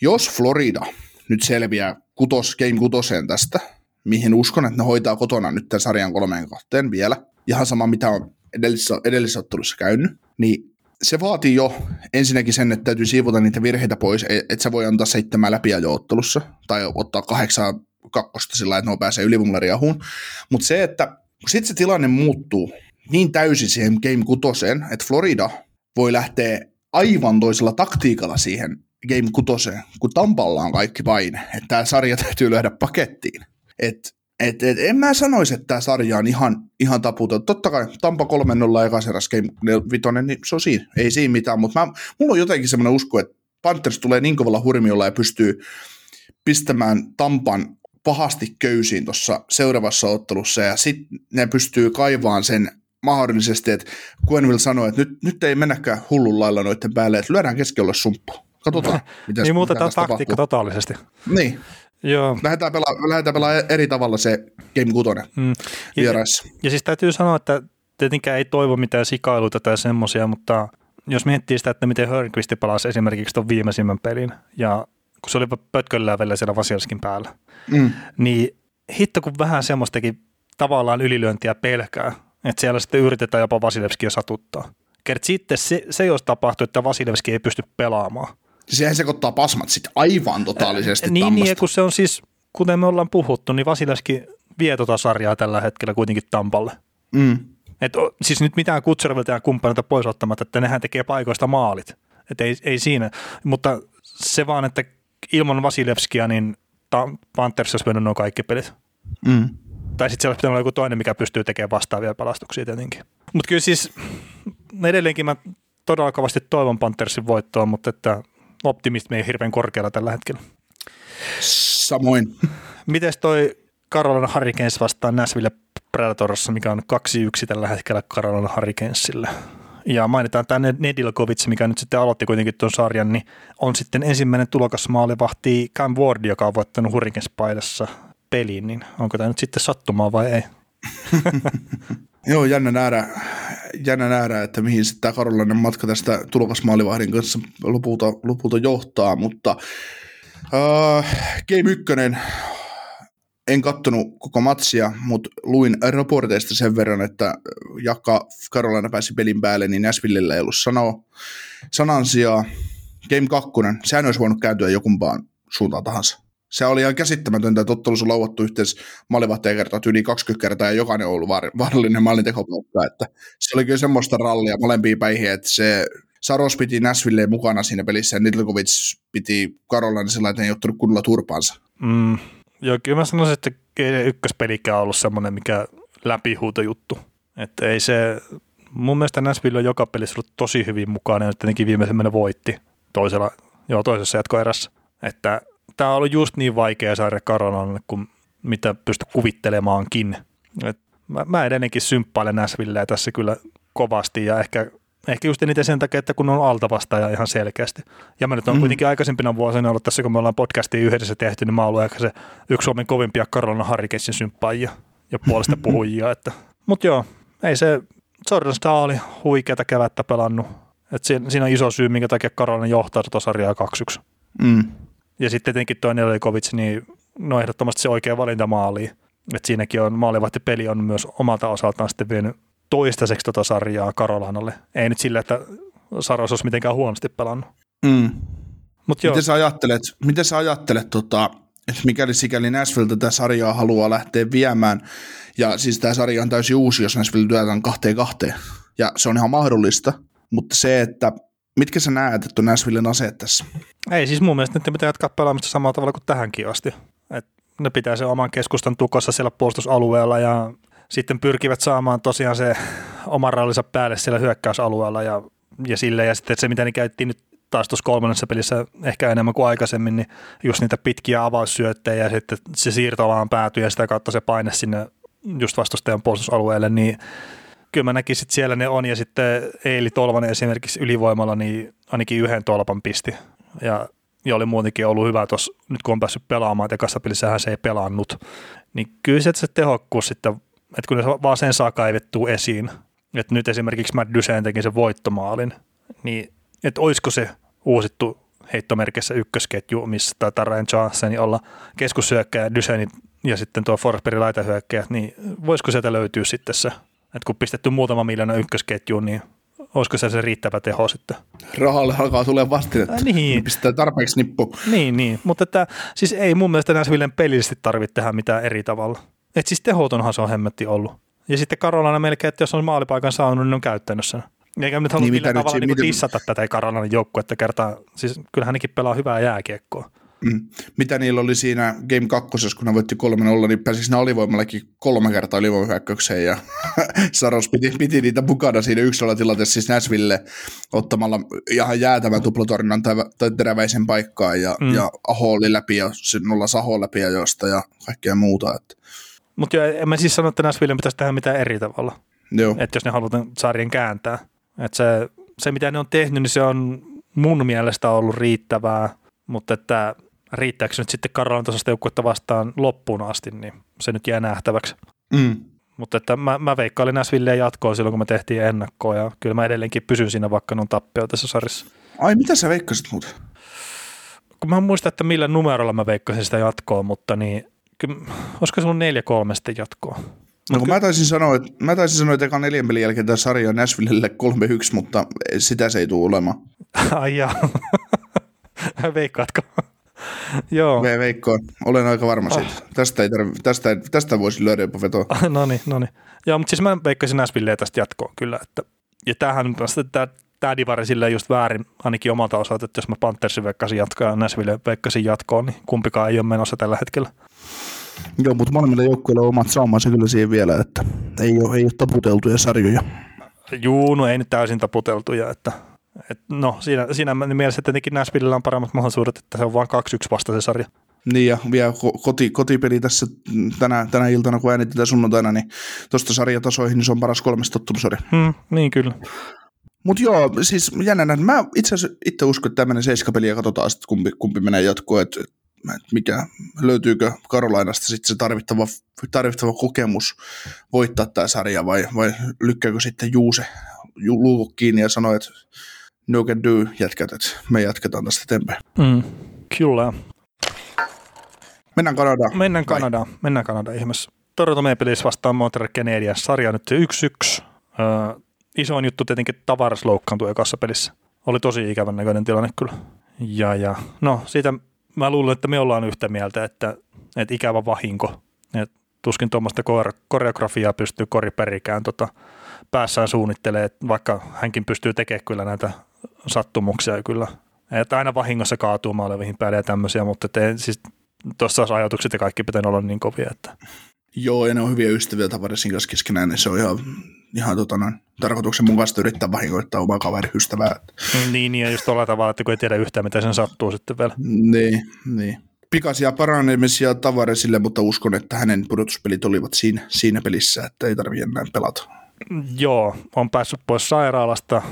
Jos Florida nyt selviää kutos, game kutoseen tästä, mihin uskon, että ne hoitaa kotona nyt tämän sarjan kolmeen kahteen vielä, ihan sama mitä on edellisessä, edellisessä ottelussa käynyt, niin se vaatii jo ensinnäkin sen, että täytyy siivota niitä virheitä pois, e- että sä voi antaa seitsemän läpi ottelussa, tai ottaa kahdeksan kakkosta sillä että ne pääsee ylivummariahuun. Mutta se, että sitten se tilanne muuttuu niin täysin siihen Game 6, että Florida voi lähteä aivan toisella taktiikalla siihen Game 6, kun Tampalla on kaikki paine, että tämä sarja täytyy lyödä pakettiin. Että et, et, en mä sanoisi, että tämä sarja on ihan, ihan taputon. Totta kai Tampa 3-0 ja Kaseras Game 5, niin se on siinä. Ei siinä mitään, mutta mä, mulla on jotenkin semmoinen usko, että Panthers tulee niin kovalla hurmiolla ja pystyy pistämään Tampan pahasti köysiin tuossa seuraavassa ottelussa ja sitten ne pystyy kaivaan sen mahdollisesti, että Quenville sanoi, että nyt, nyt ei mennäkään hullun lailla noiden päälle, että lyödään keskellä sumppu. Katsotaan, mitä Niin muutetaan taktiikka totaalisesti. Niin, Joo. Lähdetään pelaamaan lähdetään pelaa eri tavalla se Game 6 mm. ja, ja siis täytyy sanoa, että tietenkään ei toivo mitään sikailuita tai semmoisia, mutta jos miettii sitä, että miten Hörnqvist pelasi esimerkiksi tuon viimeisimmän pelin, ja kun se oli pötköllä vielä siellä Vasielskin päällä, mm. niin hitto kun vähän semmoistakin tavallaan ylilyöntiä pelkää, että siellä sitten yritetään jopa Vasilevskia satuttaa. Kert sitten se, se jos tapahtuu, että Vasilevski ei pysty pelaamaan, Sehän sekoittaa pasmat sitten aivan totaalisesti äh, Niin, niin, kun se on siis, kuten me ollaan puhuttu, niin Vasileski vie tota sarjaa tällä hetkellä kuitenkin Tampalle. Mm. Et, siis nyt mitään Kutservilta ja kumppanilta pois ottamatta, että nehän tekee paikoista maalit. Et ei, ei siinä, mutta se vaan, että ilman Vasilevskia, niin Panthers olisi mennyt nuo kaikki pelit. Mm. Tai sitten siellä olisi pitänyt olla joku toinen, mikä pystyy tekemään vastaavia palastuksia tietenkin. Mutta kyllä siis edelleenkin mä todella kovasti toivon Panthersin voittoa, mutta että optimismi ei hirveän korkealla tällä hetkellä. Samoin. Mites toi Carolina Hurricanes vastaan Nashville Predatorissa, mikä on 2-1 tällä hetkellä Carolina Hurricanesille. Ja mainitaan tämä Nedilkovic, mikä nyt sitten aloitti kuitenkin tuon sarjan, niin on sitten ensimmäinen tulokas maalivahti Cam Ward, joka on voittanut Hurricanes paidassa peliin, niin onko tämä nyt sitten sattumaa vai ei? Joo, jännä nähdä, jännä nähdä että mihin sitten tämä karolainen matka tästä tulokasmaalivahdin kanssa lopulta, lopulta johtaa, mutta uh, Game 1 en kattonut koko matsia, mutta luin raporteista sen verran, että jakka Karolana pääsi pelin päälle, niin Nashvillellä ei ollut sanoa sanansia. Game 2, sehän olisi voinut kääntyä jokumpaan suuntaan tahansa. Se oli ihan käsittämätöntä, että ottelussa on lauvattu yhteensä maalivahteen kertaa yli 20 kertaa ja jokainen on ollut vaarallinen maalintekopaikka. Että se oli kyllä semmoista rallia molempiin päihin, että se Saros piti Nashville mukana siinä pelissä ja Nidlkovic piti Karolan sillä, että ei ottanut kunnolla turpaansa. Mm, joo, kyllä mä sanoisin, että ykköspelikään on ollut semmoinen, mikä läpihuutojuttu. Että ei se, mun mielestä Nashville on joka pelissä ollut tosi hyvin mukana ja tietenkin viimeisen voitti toisella, joo, toisessa jatkoerässä. Että tämä on ollut just niin vaikea saada Karolalle kuin mitä pysty kuvittelemaankin. Et mä, mä edelleenkin symppailen Näsvilleä tässä kyllä kovasti ja ehkä, ehkä just eniten sen takia, että kun on altavastaaja ihan selkeästi. Ja mä nyt on mm. kuitenkin aikaisempina vuosina ollut tässä, kun me ollaan podcastia yhdessä tehty, niin mä oon ollut ehkä se yksi Suomen kovimpia Karolana Harrikessin symppaajia ja puolesta puhujia. Että. Mut joo, ei se, Jordan Stahl oli huikeata kevättä pelannut. Et siinä, siinä, on iso syy, minkä takia Karolana johtaa tuota sarjaa 2-1. Mm. Ja sitten tietenkin toi Nelikovic, niin no ehdottomasti se oikea valinta maaliin. Et siinäkin on peli on myös omalta osaltaan sitten vienyt toistaiseksi tota sarjaa Karolanalle. Ei nyt sillä, että Saros olisi mitenkään huonosti pelannut. Mm. Mut joo. Miten sä ajattelet, miten sä ajattelet tota, että mikäli sikäli Nashville tätä sarjaa haluaa lähteä viemään, ja siis tämä sarja on täysin uusi, jos Nashville työtään kahteen kahteen, ja se on ihan mahdollista, mutta se, että Mitkä sä näet, että on Nashvillen aseet tässä? Ei siis mun mielestä ne pitää jatkaa pelaamista samalla tavalla kuin tähänkin asti. Et ne pitää se oman keskustan tukossa siellä puolustusalueella ja sitten pyrkivät saamaan tosiaan se oman rallinsa päälle siellä hyökkäysalueella ja, ja sille ja sitten se mitä ne käyttiin nyt taas tuossa kolmannessa pelissä ehkä enemmän kuin aikaisemmin, niin just niitä pitkiä avaussyöttejä ja sitten se siirto vaan päätyy ja sitä kautta se paine sinne just vastustajan puolustusalueelle, niin kyllä mä näkisin, että siellä ne on. Ja sitten Eili Tolvanen esimerkiksi ylivoimalla niin ainakin yhden tolpan pisti. Ja, ja oli muutenkin ollut hyvä tuossa, nyt kun on päässyt pelaamaan, että ekassa pelissähän se ei pelannut, niin kyllä se, se tehokkuus sitten, että kun ne vaan sen saa kaivettua esiin, että nyt esimerkiksi Matt Duseen teki sen voittomaalin, niin että olisiko se uusittu heittomerkissä ykkösketju, missä taitaa Ryan Johnson olla keskushyökkäjä, Duseni ja sitten tuo Forsbergin laitahyökkäjä, niin voisiko sieltä löytyä sitten se että kun pistetty muutama miljoona ykkösketjuun, niin olisiko se se riittävä teho sitten? Rahalle alkaa tulee vastinetta. Äh, niin. Pistetään tarpeeksi nippu. Niin, niin. mutta että, siis ei mun mielestä enää Villen pelillisesti tarvitse tehdä mitään eri tavalla. Et siis tehotonhan se on hemmetti ollut. Ja sitten Karolana melkein, että jos on maalipaikan saanut, niin on käyttänyt sen. Eikä nyt halua niin, millään tavalla niin dissata tätä Karolanan joukkuetta kertaa. Siis kyllähän hänkin pelaa hyvää jääkiekkoa. Mm. Mitä niillä oli siinä Game 2, kun ne voitti 3-0, niin pääsisi ne alivoimallakin kolme kertaa alivoimahyökkäykseen ja Saros piti, piti, niitä mukana siinä yksilöllä tilanteessa siis Näsville ottamalla ihan jäätävän tuplatorjunnan tai teräväisen paikkaan ja, mm. ja Aho oli läpi ja nolla Saho läpi ja josta ja kaikkea muuta. Mutta en mä siis sano, että Näsville pitäisi tehdä mitään eri tavalla. Joo. Että jos ne halutaan sarjan kääntää. Että se, se, mitä ne on tehnyt, niin se on mun mielestä ollut riittävää, mutta että riittääkö nyt sitten Karolan tasosta joukkuetta vastaan loppuun asti, niin se nyt jää nähtäväksi. Mm. Mutta että mä, mä veikkailin Näsvilleen jatkoa silloin, kun me tehtiin ennakkoa, ja kyllä mä edelleenkin pysyn siinä, vaikka on tappio tässä sarjassa. Ai, mitä sä veikkasit muuten? Kun mä en muista, että millä numerolla mä veikkasin sitä jatkoa, mutta niin, kyllä, olisiko se ollut 4-3 sitten jatkoa? No, kun mä taisin sanoa, että, mä taisin sanoa, että ekan neljän pelin jälkeen tämä sarja on Nashvillelle 3-1, mutta sitä se ei tule olemaan. Ai jaa. Veikkaatko? Joo. Me Veikko, olen aika varma siitä. Oh. Tästä, ei tarvi, tästä, tästä voisi lyödä jopa vetoa. no niin, no niin. Joo, mutta siis mä veikkasin Näsvilleä tästä jatkoon kyllä. Että, ja tämähän on tämä, tämä divari silleen just väärin ainakin omalta osalta, että jos mä Panthersin veikkasin jatkoa ja Näsville veikkasin jatkoon, niin kumpikaan ei ole menossa tällä hetkellä. Joo, mutta molemmilla joukkueilla on omat saumansa kyllä siihen vielä, että ei ole, ei ole taputeltuja sarjoja. Juu, no ei nyt täysin taputeltuja, että et no, siinä, siinä mielessä tietenkin Nashvillellä on paremmat mahdollisuudet, että se on vain 2-1 vasta se sarja. Niin ja vielä koti, kotipeli tässä tänä, tänä iltana, kun äänitetään sunnuntaina, niin tuosta sarjatasoihin niin se on paras kolmesta tottelusarja. Hmm, niin kyllä. Mutta joo, siis jännänä. Mä itse asiassa itse uskon, että tämmöinen seiskapeli ja katsotaan sitten kumpi, kumpi menee jatkoon. Et mikä, löytyykö Karolainasta sitten se tarvittava, tarvittava kokemus voittaa tämä sarja vai, vai lykkääkö sitten Juuse luukut kiinni ja sanoo, että no can do jätkät, että me jatketaan tästä eteenpäin. Mm, kyllä. Mennään Kanadaan. Mennään Kanadaan. Mennään Kanadaan ihmeessä. Toronto Maple Leafs vastaan Montreal Canadiens. Sarja nyt 1-1. Öö, isoin juttu tietenkin Tavares loukkaantui ekassa pelissä. Oli tosi ikävän näköinen tilanne kyllä. Ja, ja no siitä mä luulen, että me ollaan yhtä mieltä, että, että ikävä vahinko. Et tuskin tuommoista koreografiaa pystyy koriperikään tota, päässään suunnittelee, vaikka hänkin pystyy tekemään kyllä näitä sattumuksia kyllä. Että aina vahingossa kaatuu maalevihin päälle ja tämmöisiä, mutta te, siis tuossa ajatukset ja kaikki pitää olla niin kovia. Että. Joo, ja ne on hyviä ystäviä Tavaresin kanssa keskenään, niin se on ihan, ihan tota, tarkoituksenmukaista yrittää vahingoittaa omaa kaveriystävää. Niin, ja just tuolla tavalla, että kun ei tiedä yhtään, mitä sen sattuu sitten vielä. Niin, niin. Pikaisia paranemisia Tavaresille, mutta uskon, että hänen pudotuspelit olivat siinä, siinä pelissä, että ei tarvitse enää pelata. Joo, on päässyt pois sairaalasta.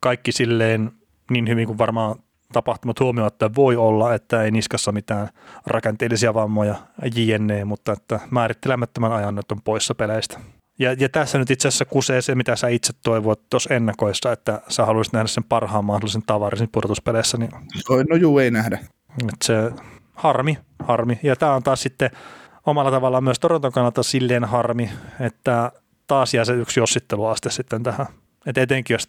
Kaikki silleen niin hyvin kuin varmaan tapahtumat huomioon, voi olla, että ei niskassa mitään rakenteellisia vammoja jne, mutta että määrittelemättömän ajan nyt on poissa peleistä. Ja, ja tässä nyt itse asiassa kusee se, mitä sä itse toivoit tuossa ennakoissa, että sä haluaisit nähdä sen parhaan mahdollisen tavarisin pudotuspeleissä. Niin, no juu, ei nähdä. Että se harmi, harmi. Ja tämä on taas sitten omalla tavallaan myös Toronton kannalta silleen harmi, että taas jää se yksi jossitteluaste sitten tähän. Et etenkin jos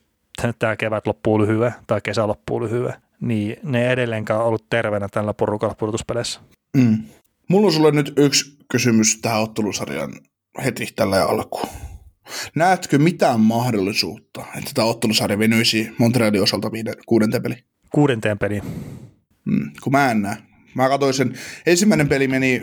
tämä kevät loppuu lyhyen tai kesä loppuu lyhyen, niin ne ei edelleenkään ollut terveenä tällä porukalla pudotuspeleissä. Mm. Mulla on sulle nyt yksi kysymys tähän ottelusarjan heti tällä alkuun. Näetkö mitään mahdollisuutta, että tämä ottelusarja venyisi Montrealin osalta viiden, kuudenteen peli? Kuudenteen peli. Mm, kun mä en näe. Mä katsoin sen, ensimmäinen peli meni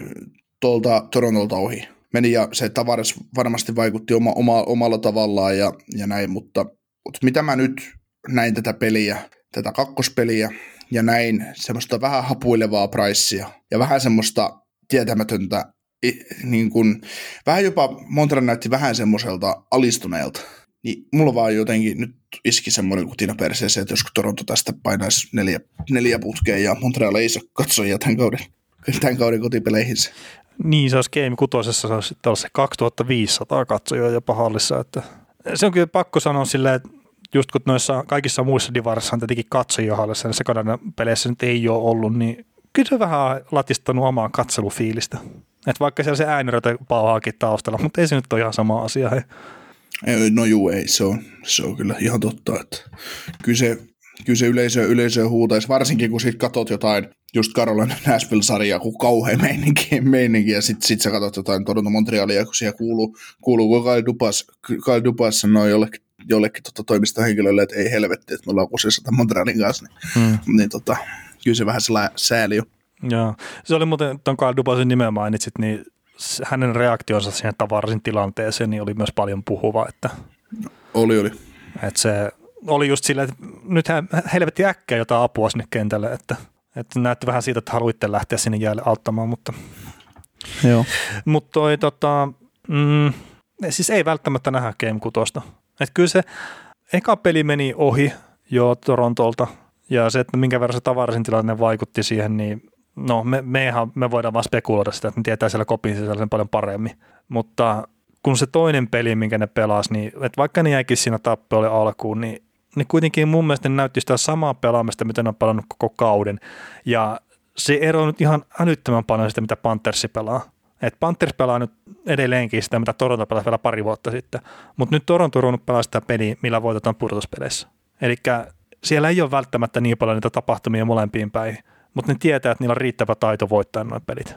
tuolta Torontolta ohi meni ja se Tavares varmasti vaikutti oma, oma, omalla tavallaan ja, ja näin, mutta, mutta mitä mä nyt näin tätä peliä, tätä kakkospeliä ja näin semmoista vähän hapuilevaa pricea ja vähän semmoista tietämätöntä, niin kuin, vähän jopa Montreal näytti vähän semmoiselta alistuneelta, niin mulla vaan jotenkin nyt iski semmoinen kutina perseeseen, että jos Toronto tästä painaisi neljä, neljä putkeen ja Montreal ei saa katsoja tämän kauden, tämän kauden kotipeleihinsä. Niin, se olisi Game 6, se olisi sitten se 2500 katsojaa jopa hallissa. Että se on kyllä pakko sanoa silleen, että just kun noissa kaikissa muissa divarissa on tietenkin katsojia hallissa, niin se Kanadan peleissä nyt ei ole ollut, niin kyllä se vähän latistanut omaa katselufiilistä. Että vaikka siellä se äänirötä pauhaakin taustalla, mutta ei se nyt ole ihan sama asia. He. No juu, ei, se on, se on kyllä ihan totta. Että kyllä se, kyllä se yleisö, yleisö huutaisi, varsinkin kun sitten katsot jotain just Carolina Nashville-sarjaa, kun kauhean meininki, meininki ja sitten sit sä katsot jotain Toronto Montrealia, kun siellä kuuluu, kuuluu kun Kyle Dupas, Kyle Dupas sanoi jollekin, jollekin tota, toimistohenkilölle, että ei helvetti, että me ollaan kusessa Montrealin kanssa, niin, hmm. niin tota, kyllä se vähän sellainen sääli jo. Joo, se oli muuten, tuon Kyle Dupasin nimeä mainitsit, niin hänen reaktionsa siihen tavarasin tilanteeseen niin oli myös paljon puhuva, että oli, oli. Että se oli just silleen, että nythän helvetti äkkiä jotain apua sinne kentälle, että – että näytti vähän siitä, että haluitte lähteä sinne jäälle auttamaan, mutta, Joo. mutta toi, tota, mm, siis ei välttämättä nähdä Game 6. Että kyllä se eka peli meni ohi jo Torontolta ja se, että minkä verran se tavarasin tilanne vaikutti siihen, niin no me, me, ihan, me voidaan vaan spekuloida sitä, että ne tietää siellä kopin sisällä sen paljon paremmin. Mutta kun se toinen peli, minkä ne pelasi, niin että vaikka ne jäikin siinä tappiolle alkuun, niin ne kuitenkin mun mielestä näytti sitä samaa pelaamista, mitä ne on pelannut koko kauden. Ja se ero nyt ihan älyttömän paljon sitä, mitä Panthersi pelaa. Et Panthers pelaa nyt edelleenkin sitä, mitä Toronto pelasi vielä pari vuotta sitten. Mutta nyt Toronto on ruvennut pelaa sitä peliä, millä voitetaan pudotuspeleissä. Eli siellä ei ole välttämättä niin paljon niitä tapahtumia molempiin päin, mutta ne tietää, että niillä on riittävä taito voittaa noin pelit.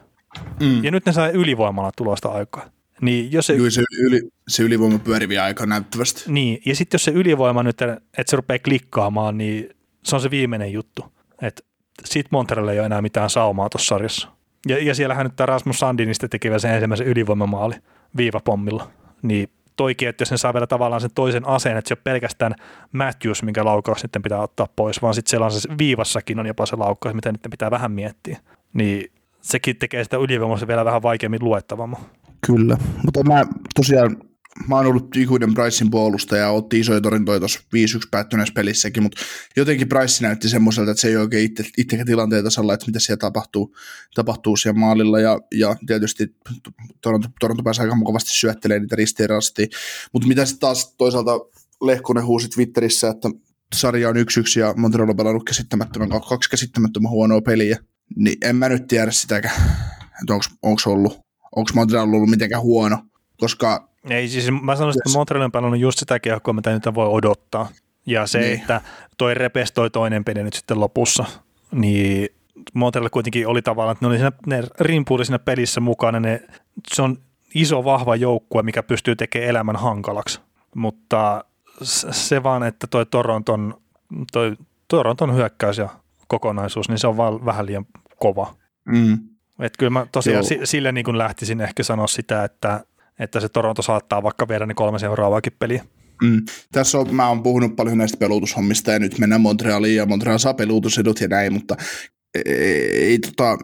Mm. Ja nyt ne saa ylivoimalla tulosta aikaa. Niin jos se, Joo, se, yli, se ylivoima pyörii aika näyttävästi. Niin, ja sitten jos se ylivoima nyt, että se rupeaa klikkaamaan, niin se on se viimeinen juttu. Että sit Montreal ei ole enää mitään saumaa tuossa sarjassa. Ja, ja siellähän nyt tämä Rasmus Sandinista teki sen ensimmäisen ylivoimamaali viivapommilla. Niin toikin, että jos ne saa vielä tavallaan sen toisen aseen, että se on pelkästään Matthews, minkä laukaus sitten pitää ottaa pois, vaan sitten siellä on se viivassakin on jopa se laukaus, mitä nyt pitää vähän miettiä. Niin sekin tekee sitä ylivoimasta vielä vähän vaikeammin luettavamman. Kyllä, mutta mä tosiaan mä oon ollut ikuinen Pricein puolustaja ja otti isoja torjuntoja tuossa 5-1 päättyneessä pelissäkin, mutta jotenkin Price näytti semmoiselta, että se ei oikein itse, itse tilanteen tasalla, että mitä siellä tapahtuu, tapahtuu siellä maalilla ja, ja tietysti Toronto, Toronto pääsi aika mukavasti syöttelemään niitä ristiin rastiin, mutta mitä sitten taas toisaalta Lehkonen huusi Twitterissä, että sarja on 1-1 ja Montreal on pelannut käsittämättömän, kaksi käsittämättömän huonoa peliä, niin en mä nyt tiedä sitäkään, että onko ollut, onko Montreal ollut mitenkään huono, koska... Ei siis, mä sanoisin, että Montreal on pelannut just sitä kiekkoa, mitä nyt voi odottaa. Ja se, niin. että toi repes toi toinen peli nyt sitten lopussa, niin Montreal kuitenkin oli tavallaan, että ne, oli siinä, ne rimpuili siinä pelissä mukana, ne, se on iso vahva joukkue, mikä pystyy tekemään elämän hankalaksi. Mutta se vaan, että toi Toronton, toi Toronton hyökkäys ja kokonaisuus, niin se on vaan vähän liian kova. Mm. Et kyllä mä tosiaan Joo. sille niin kuin lähtisin ehkä sanoa sitä, että, että se Toronto saattaa vaikka viedä ne kolme seuraavaakin peliä. Mm. Tässä on, mä oon puhunut paljon näistä pelutushommista ja nyt mennään Montrealiin ja Montreal saa pelutusedut ja näin, mutta ei, ei tota,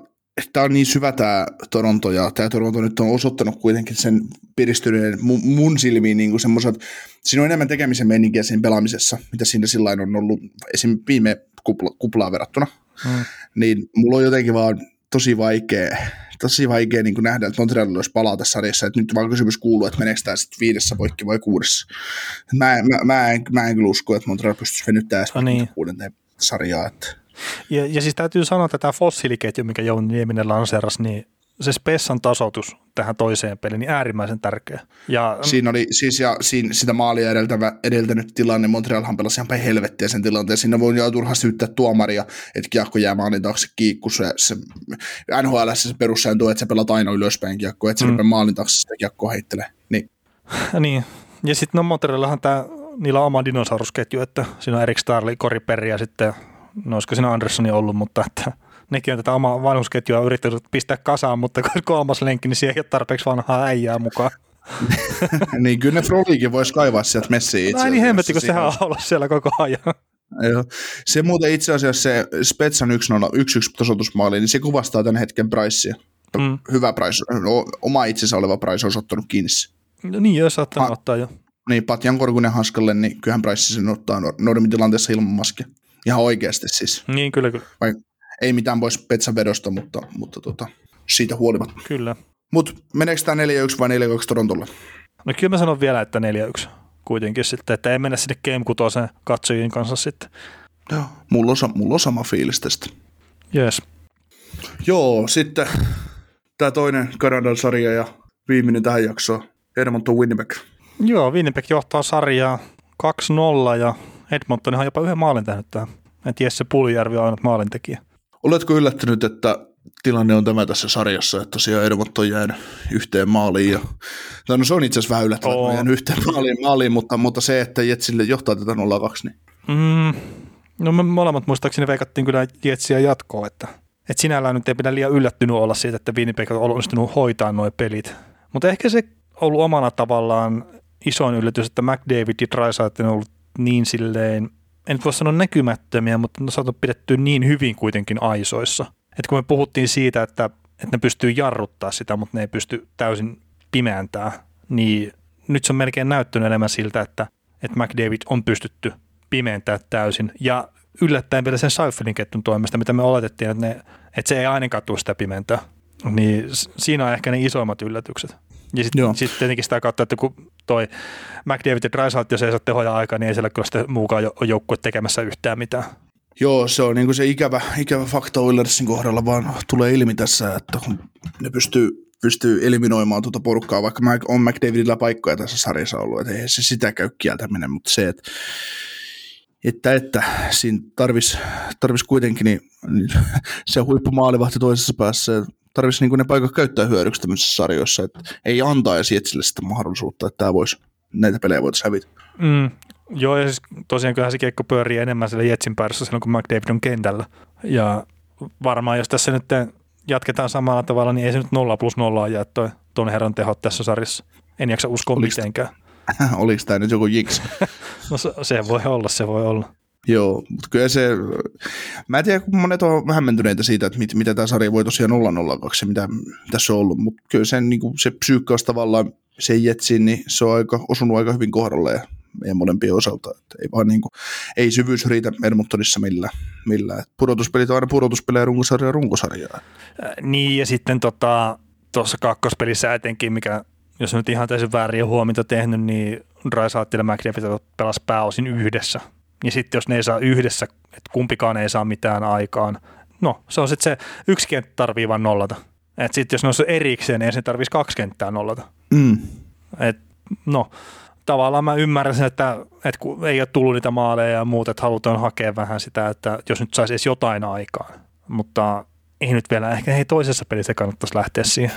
tämä on niin syvä tämä Toronto ja tämä Toronto nyt on osoittanut kuitenkin sen piristyneen mun, mun silmiin niin semmoiset, siinä on enemmän tekemisen meininkiä siinä pelaamisessa, mitä siinä sillä on ollut esim. viime kupla, kuplaan verrattuna, mm. niin mulla on jotenkin vaan tosi vaikea, tosi vaikea niin nähdä, että Montreal olisi palaa tässä sarjassa, että nyt vaan kysymys kuuluu, että meneekö tämä sitten viidessä poikki vai kuudessa. Mä, mä, mä, en, mä en kyllä usko, että Montreal pystyisi venyttämään no niin. kuudenteen sarjaa, että ja, ja siis täytyy sanoa, että tämä fossiiliketju, mikä Jouni Nieminen lanseerasi, niin se spessan tasoitus tähän toiseen peliin, niin äärimmäisen tärkeä. Ja, siinä oli siis ja siinä, sitä maalia edeltävä, edeltänyt tilanne, Montrealhan pelasi ihan päin helvettiä sen tilanteen. Siinä voi jo turha syyttää tuomaria, että kiekko jää maalin taakse kiikkussa. Ja se, NHL se perussääntö, että sä pelaat aina ylöspäin kiekkoa, että mm. sä maalin taakse sitä kiekkoa heittelee. Niin. niin. Ja sitten no Montrealillahan tämä, niillä on oma dinosaurusketju, että siinä on Erik Starley, Kori Perry ja sitten no olisiko siinä Anderssoni ollut, mutta että nekin on tätä omaa vanhusketjua yrittänyt pistää kasaan, mutta kolmas lenkki, niin siihen ei ole tarpeeksi vanhaa äijää mukaan. niin kyllä ne Frolikin voisi kaivaa sieltä messiin itse asiassa. niin hemmetti, kun sehän on ollut siellä koko ajan. Joo. Se muuten itse asiassa se Spetsan 1-1 tasoitusmaali, niin se kuvastaa tämän hetken Pricea. Mm. Hyvä Price, oma itsensä oleva Price on ottanut kiinni. No niin, jos saattaa ottaa jo. Niin, Patjan Korkunen Haskalle, niin kyllähän Price sen ottaa normitilanteessa ilman maskia. Ihan oikeasti siis. Niin, kyllä, kyllä. Vai, ei mitään pois Petsavedosta, mutta, mutta tota, siitä huolimatta. Kyllä. Mutta meneekö tämä 4-1 vai 4-2 Torontolle? No kyllä mä sanon vielä, että 4-1 kuitenkin sitten, että ei mennä sinne Game 6 katsojien kanssa sitten. Joo, mulla on, mulla on sama fiilis tästä. Yes. Joo, sitten tämä toinen Kanadan sarja ja viimeinen tähän jaksoon, Edmonton Winnipeg. Joo, Winnipeg johtaa sarjaa 2-0 ja Edmonton ihan jopa yhden maalin tehnyt tähän. En tiedä, se Puljärvi on ainut maalintekijä. Oletko yllättynyt, että tilanne on tämä tässä sarjassa, että tosiaan Edmonton on jäänyt yhteen maaliin. Ja, no se on itse asiassa vähän yllättävää, että jäänyt yhteen maaliin, maaliin mutta, mutta, se, että Jetsille johtaa tätä 0-2, niin... Mm, no me molemmat muistaakseni veikattiin kyllä Jetsiä jatkoa, että, että sinällään nyt ei pidä liian yllättynyt olla siitä, että Winnipeg on onnistunut hoitaa nuo pelit. Mutta ehkä se ollut omana tavallaan isoin yllätys, että McDavid ja Drysaitel on ollut niin silleen, en voi sanoa näkymättömiä, mutta ne on saatu pidettyä niin hyvin kuitenkin aisoissa. Että kun me puhuttiin siitä, että, että ne pystyy jarruttaa sitä, mutta ne ei pysty täysin pimeäntää, niin nyt se on melkein näyttänyt enemmän siltä, että, että McDavid on pystytty pimeentää täysin. Ja yllättäen vielä sen Seifelin ketjun toimesta, mitä me oletettiin, että, ne, että se ei ainakaan tule sitä pimentää. Niin siinä on ehkä ne isoimmat yllätykset. Ja sitten sit tietenkin sitä kautta, että kun toi McDavid ja Drysalt, jos ei saa tehoja aikaa, niin ei siellä kyllä sitten muukaan joukkue tekemässä yhtään mitään. Joo, se on niin kuin se ikävä, ikävä fakta Oilersin kohdalla vaan tulee ilmi tässä, että ne pystyy, pystyy eliminoimaan tuota porukkaa, vaikka on McDavidilla paikkoja tässä sarjassa ollut, että ei se sitä käy kieltäminen, mutta se, että että, että siinä tarvisi tarvis kuitenkin niin, niin se huippumaalivahti toisessa päässä, tarvitsisi niin ne paikat käyttää hyödyksi tämmöisissä sarjoissa, että ei antaisi Jetsille sitä mahdollisuutta, että tämä voisi, näitä pelejä voitaisiin hävitä. Mm, joo, ja siis tosiaan kyllähän se kiekko pyörii enemmän siellä Jetsin päässä silloin, kun McDavid on kentällä. Ja varmaan jos tässä nyt jatketaan samalla tavalla, niin ei se nyt nolla plus nolla jää toi, tuon herran tehot tässä sarjassa. En jaksa uskoa Oliko mitenkään. Oliko tämä nyt joku jiks? no se, se voi olla, se voi olla. Joo, mutta kyllä se, mä en tiedä, kun monet on hämmentyneitä siitä, että mit, mitä tämä sarja voi tosiaan olla 0 2 mitä tässä on ollut, mutta kyllä sen, niin kuin, se psyykkaus tavallaan se Jetsin, niin se on aika, osunut aika hyvin kohdalle ja meidän molempien osalta. Että ei, vaan niin kuin, ei syvyys riitä Edmontonissa millään. millään. Pudotuspelit on aina pudotuspelejä, runkosarja runkosarjaa. Äh, niin, ja sitten tota, kakkospelissä etenkin, mikä jos nyt ihan täysin väärin huomioita tehnyt, niin Drysaitel ja McDavid pelas pääosin yhdessä. Ja sitten jos ne ei saa yhdessä, että kumpikaan ei saa mitään aikaan, no se on sitten se yksi kenttä tarvii vaan nollata. Että sitten jos ne on erikseen, niin se tarvitsisi kaksi kenttää nollata. Mm. Et, no, tavallaan mä ymmärrän sen, että, että kun ei ole tullut niitä maaleja ja muuta, että halutaan hakea vähän sitä, että jos nyt saisi edes jotain aikaan. Mutta ei nyt vielä, ehkä ei toisessa pelissä kannattaisi lähteä siihen.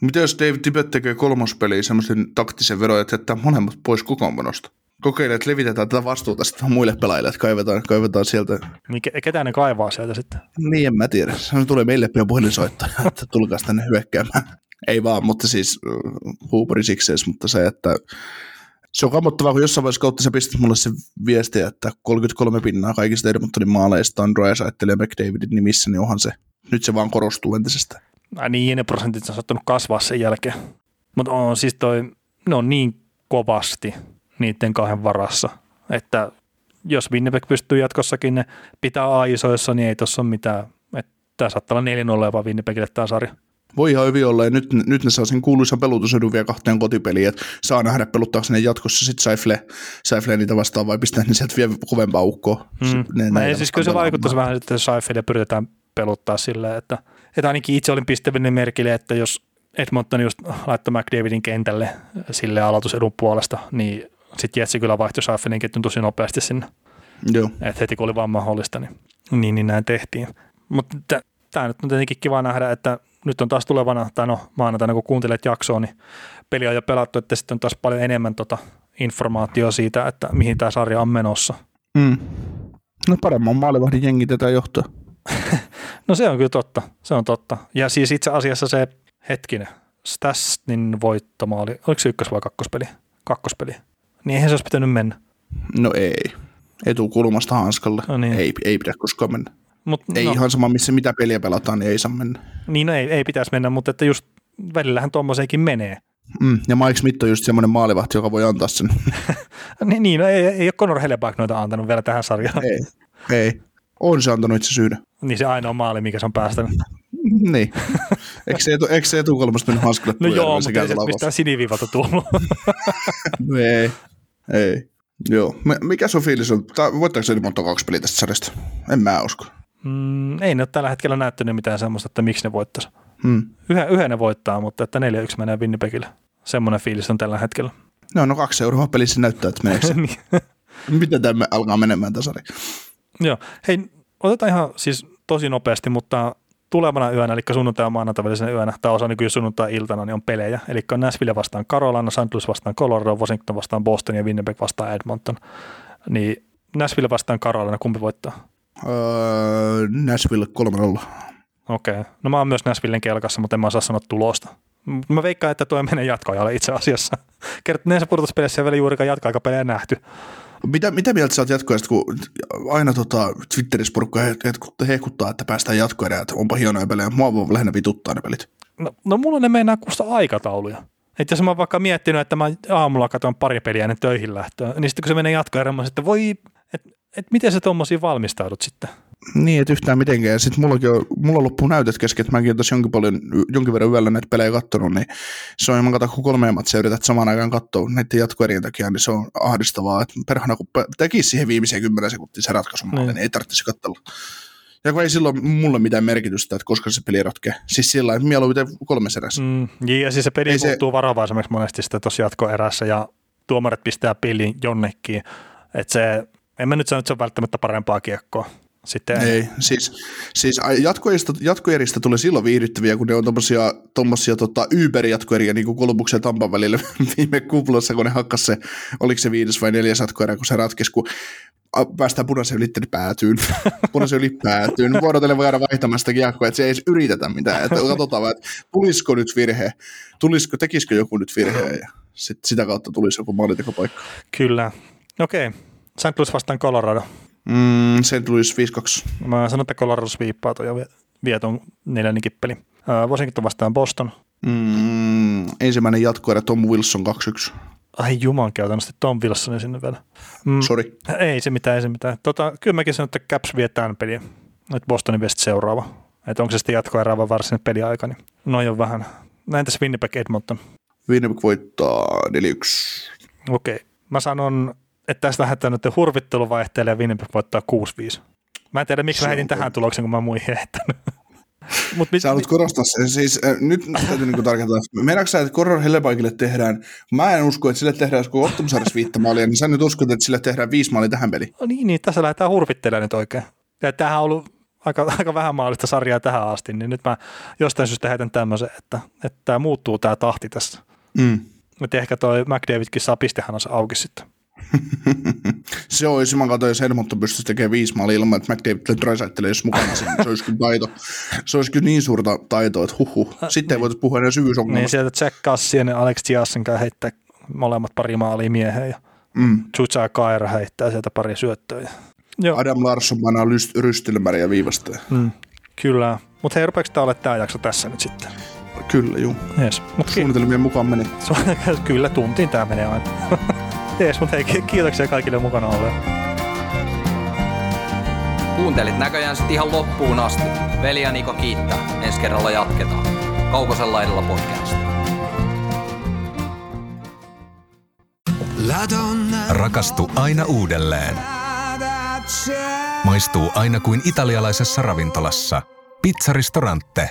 Mitä jos David Tibet tekee kolmospeliin semmoisen taktisen veron, että jättää molemmat pois kokoonpanosta? Kokeile, että levitetään tätä vastuuta sitten muille pelaajille, että kaivetaan, kaivetaan sieltä. Niin, ketään ne kaivaa sieltä sitten? Niin, en mä tiedä. Se tulee meille pian puhelinsoittaja, että tulkaa tänne hyökkäämään. Ei vaan, mutta siis uh, huupari siksees, mutta se, että se on kammottavaa, kun jossain vaiheessa kautta sä pistät mulle se viesti, että 33 pinnaa kaikista Edmontonin maaleista on Dryas ajattelee McDavidin nimissä, niin onhan se, nyt se vaan korostuu entisestä. Ai niin, ne prosentit on saattanut kasvaa sen jälkeen. Mutta on siis toi, ne on niin kovasti niiden kahden varassa, että jos Winnipeg pystyy jatkossakin ne pitää aisoissa, niin ei tuossa ole mitään. Tämä saattaa olla 4-0 jopa Winnipegille tämä sarja. Voi ihan hyvin olla, ja nyt, nyt ne saa sen kuuluisan pelutusedun vielä kahteen kotipeliin, että saa nähdä peluttaako ne jatkossa sitten Saifle, Saifle niitä vastaan vai pistää ne sieltä vielä kovempaa ukkoa. Mm. Ne, ne siis kyllä se vaikuttaisi vähän, että Saifle pyritään peluttaa silleen, että, että ainakin itse olin pistävinen merkille, että jos Edmonton just laittoi McDavidin kentälle sille aloitusedun puolesta, niin sitten Jetsi kyllä vaihtoi Saiffelin ketjun tosi nopeasti sinne. Joo. Et heti kun oli vaan mahdollista, niin, niin, niin näin tehtiin. Mutta tämä nyt on tietenkin kiva nähdä, että nyt on taas tulevana, tai no maanantaina kun kuuntelet jaksoa, niin peli on jo pelattu, että sitten on taas paljon enemmän tota informaatiota siitä, että mihin tämä sarja on menossa. Mm. No paremman maalivahdin jengi tätä johtaa. no se on kyllä totta, se on totta. Ja siis itse asiassa se hetkinen, Stasnin voittomaali, oliko se ykkös- vai kakkospeli? Kakkospeli. Niin eihän se olisi pitänyt mennä. No ei. Etukulmasta hanskalle. No niin. ei, ei pidä koskaan mennä. Mut, ei no. ihan sama, missä mitä peliä pelataan, niin ei saa mennä. Niin, no ei, ei pitäisi mennä, mutta että just välillähän tuommoiseenkin menee. Mm, ja Mike Smith on just semmoinen maalivahti, joka voi antaa sen. niin, niin no ei, ei ole Conor Helleback noita antanut vielä tähän sarjaan. Ei, ei. On se antanut itse syydä. Niin se ainoa maali, mikä se on päästänyt. niin. Eikö se, etu, eikö se etukolmasta mennyt hanskalle No joo, mutta ei se mistään siniviivalta tullut. no ei, ei. Joo. Mikä sun fiilis on? Voittaako se monta kaksi peliä tästä sarjasta? En mä usko. Mm, ei ne ole tällä hetkellä näyttänyt mitään semmoista, että miksi ne voittaisi. Hmm. Yhden, yhden ne voittaa, mutta että 4-1 menee Winnipegille. Semmoinen fiilis on tällä hetkellä. No, no kaksi euroa pelissä näyttää, että meneekö se. Niin. Miten tämä alkaa menemään tasari? Joo. Hei, otetaan ihan siis tosi nopeasti, mutta tulevana yönä, eli sunnuntai ja maanantai välisenä yönä, tämä osa niin sunnuntai-iltana, niin on pelejä. Eli on Nashville vastaan Carolina, St. Louis vastaan Colorado, Washington vastaan Boston ja Winnipeg vastaan Edmonton. Niin Nashville vastaan Carolina, kumpi voittaa? Öö, Nashville 3-0. Okei. Okay. No mä oon myös Nashvillen kelkassa, mutta en mä saa sanoa tulosta. Mä veikkaan, että tuo menee jatkoajalle itse asiassa. Kerrot, näissä pudotuspeleissä ei vielä juurikaan jatkoaikapelejä nähty. Mitä, mitä mieltä sä oot jatkoajasta, kun aina tota, Twitterissä porukka hehkuttaa, että päästään jatkoerään, että onpa hienoja pelejä. Mua voi lähinnä vituttaa ne pelit. No, no mulla ne meinaa kuusta aikatauluja. Että jos mä oon vaikka miettinyt, että mä aamulla katson pari peliä ennen töihin lähtöä, niin sitten kun se menee jatkoerään, mä sitten voi, että et miten sä tuommoisiin valmistaudut sitten? Niin, että yhtään mitenkään. Sitten mullakin on, mulla loppuu näytöt kesken, että mäkin tässä jonkin, paljon, jonkin verran yöllä näitä pelejä katsonut, niin se on, mä katson, kun kolme matsia yrität samaan aikaan katsoa näiden jatkoerien takia, niin se on ahdistavaa, että perhana kun tekisi siihen viimeiseen kymmenen sekuntia se ratkaisun niin. niin ei tarvitsisi katsella. Ja kun ei silloin mulle mitään merkitystä, että koska se peli rotkee. Siis sillä että mieluiten kolme erässä. Mm, ja siis se peli ei muuttuu se... varovaisemmaksi monesti sitten tuossa jatkoerässä ja tuomarit pistää pelin jonnekin. Että se, en mä nyt sano, että se on välttämättä parempaa kiekkoa. Sitten... Ei, siis, siis jatkoeristä, jatkoeristä tulee silloin viihdyttäviä, kun ne on tommosia, tommosia tota, Uber-jatkoeriä niin kuin Kolumbuksen ja Tampan välillä viime kuplassa, kun ne hakkas se, oliko se viides vai neljäs jatkoerä, kun se ratkesi, kun päästään punaisen yli päätyyn, punaisen yli päätyyn. Vuorotellen voi aina vaihtamaan sitä kiekkoa, että se ei edes yritetä mitään. Että katsotaan, että tulisiko nyt virhe, tulisiko, tekisikö joku nyt virhe ja sit sitä kautta tulisi joku maalitekopaikka. Kyllä. Okei. Okay. St. Louis vastaan Colorado. Mm, St. Louis 5-2. Mä sanon, että Colorado viippaa toi ja vie ton neljännen kippeli. Washington vastaan Boston. Mm, ensimmäinen jatkoerä Tom Wilson 2-1. Ai juman käytännössä Tom Wilsonin sinne vielä. Mm, Sori. Ei se mitään, ei se mitään. Tota, kyllä mäkin sanon, että Caps vie tämän peliä. Että Bostonin West seuraava. Että onko se sitten jatkoerää vai varsinainen peliaika, niin noin on vähän. Näin tässä Winnipeg Edmonton. Winnipeg voittaa 4-1. Okei. Mä sanon, että tästä lähdetään nyt hurvittelu vaihtelee ja Winnipeg voittaa 6-5. Mä en tiedä, miksi heitin tähän kyllä. tulokseen, kun mä muihin heittänyt. Mut mit, Sä haluat korostaa sen, siis äh, nyt täytyy niinku tarkentaa, että meinaatko sä, että Coror Hellepaikille tehdään, mä en usko, että sille tehdään, kun Optimusarjassa viittä maalia, niin sä nyt uskot, että sille tehdään viisi maalia tähän peliin. no niin, niin, tässä lähdetään hurvittelemaan nyt oikein. Ja tämähän on ollut aika, aika vähän maalista sarjaa tähän asti, niin nyt mä jostain syystä heitän tämmöisen, että, että tämä muuttuu tämä tahti tässä. Mm. Että ehkä toi McDavidkin saa pistehanansa auki sitten. Se olisi, mä katsoin, jos Edmonton pystyisi tekemään viisi maalia ilman, että McDavid Drysaitl olisi mukana siinä. Se olisi kyllä taito. Se olisi kyllä niin suurta taitoa, että huhhuh. Sitten ei voitaisiin puhua enää Niin syvyysongelmasta. sieltä Jack Cassien ja Alex Tiassin kanssa heittää molemmat pari maalia mieheen ja Mm. Chucha Kaira heittää sieltä pari syöttöä. ja- Joo, Adam Larsson painaa lyst- rystelmäriä viivasta. mm, kyllä. Mutta hei, rupeeko tämä olemaan tämä jakso tässä nyt sitten? Kyllä, juu. Jees. Mut ki- Suunnitelmien mukaan meni. kyllä, tuntiin tämä menee aina. Jees, mutta hei, ki- kiitoksia kaikille mukana olleen. Kuuntelit näköjään sitten ihan loppuun asti. Veli ja Niko kiittää. Ensi kerralla jatketaan. Kaukosella laidalla podcast. Rakastu aina uudelleen. Maistuu aina kuin italialaisessa ravintolassa. Pizzaristorante.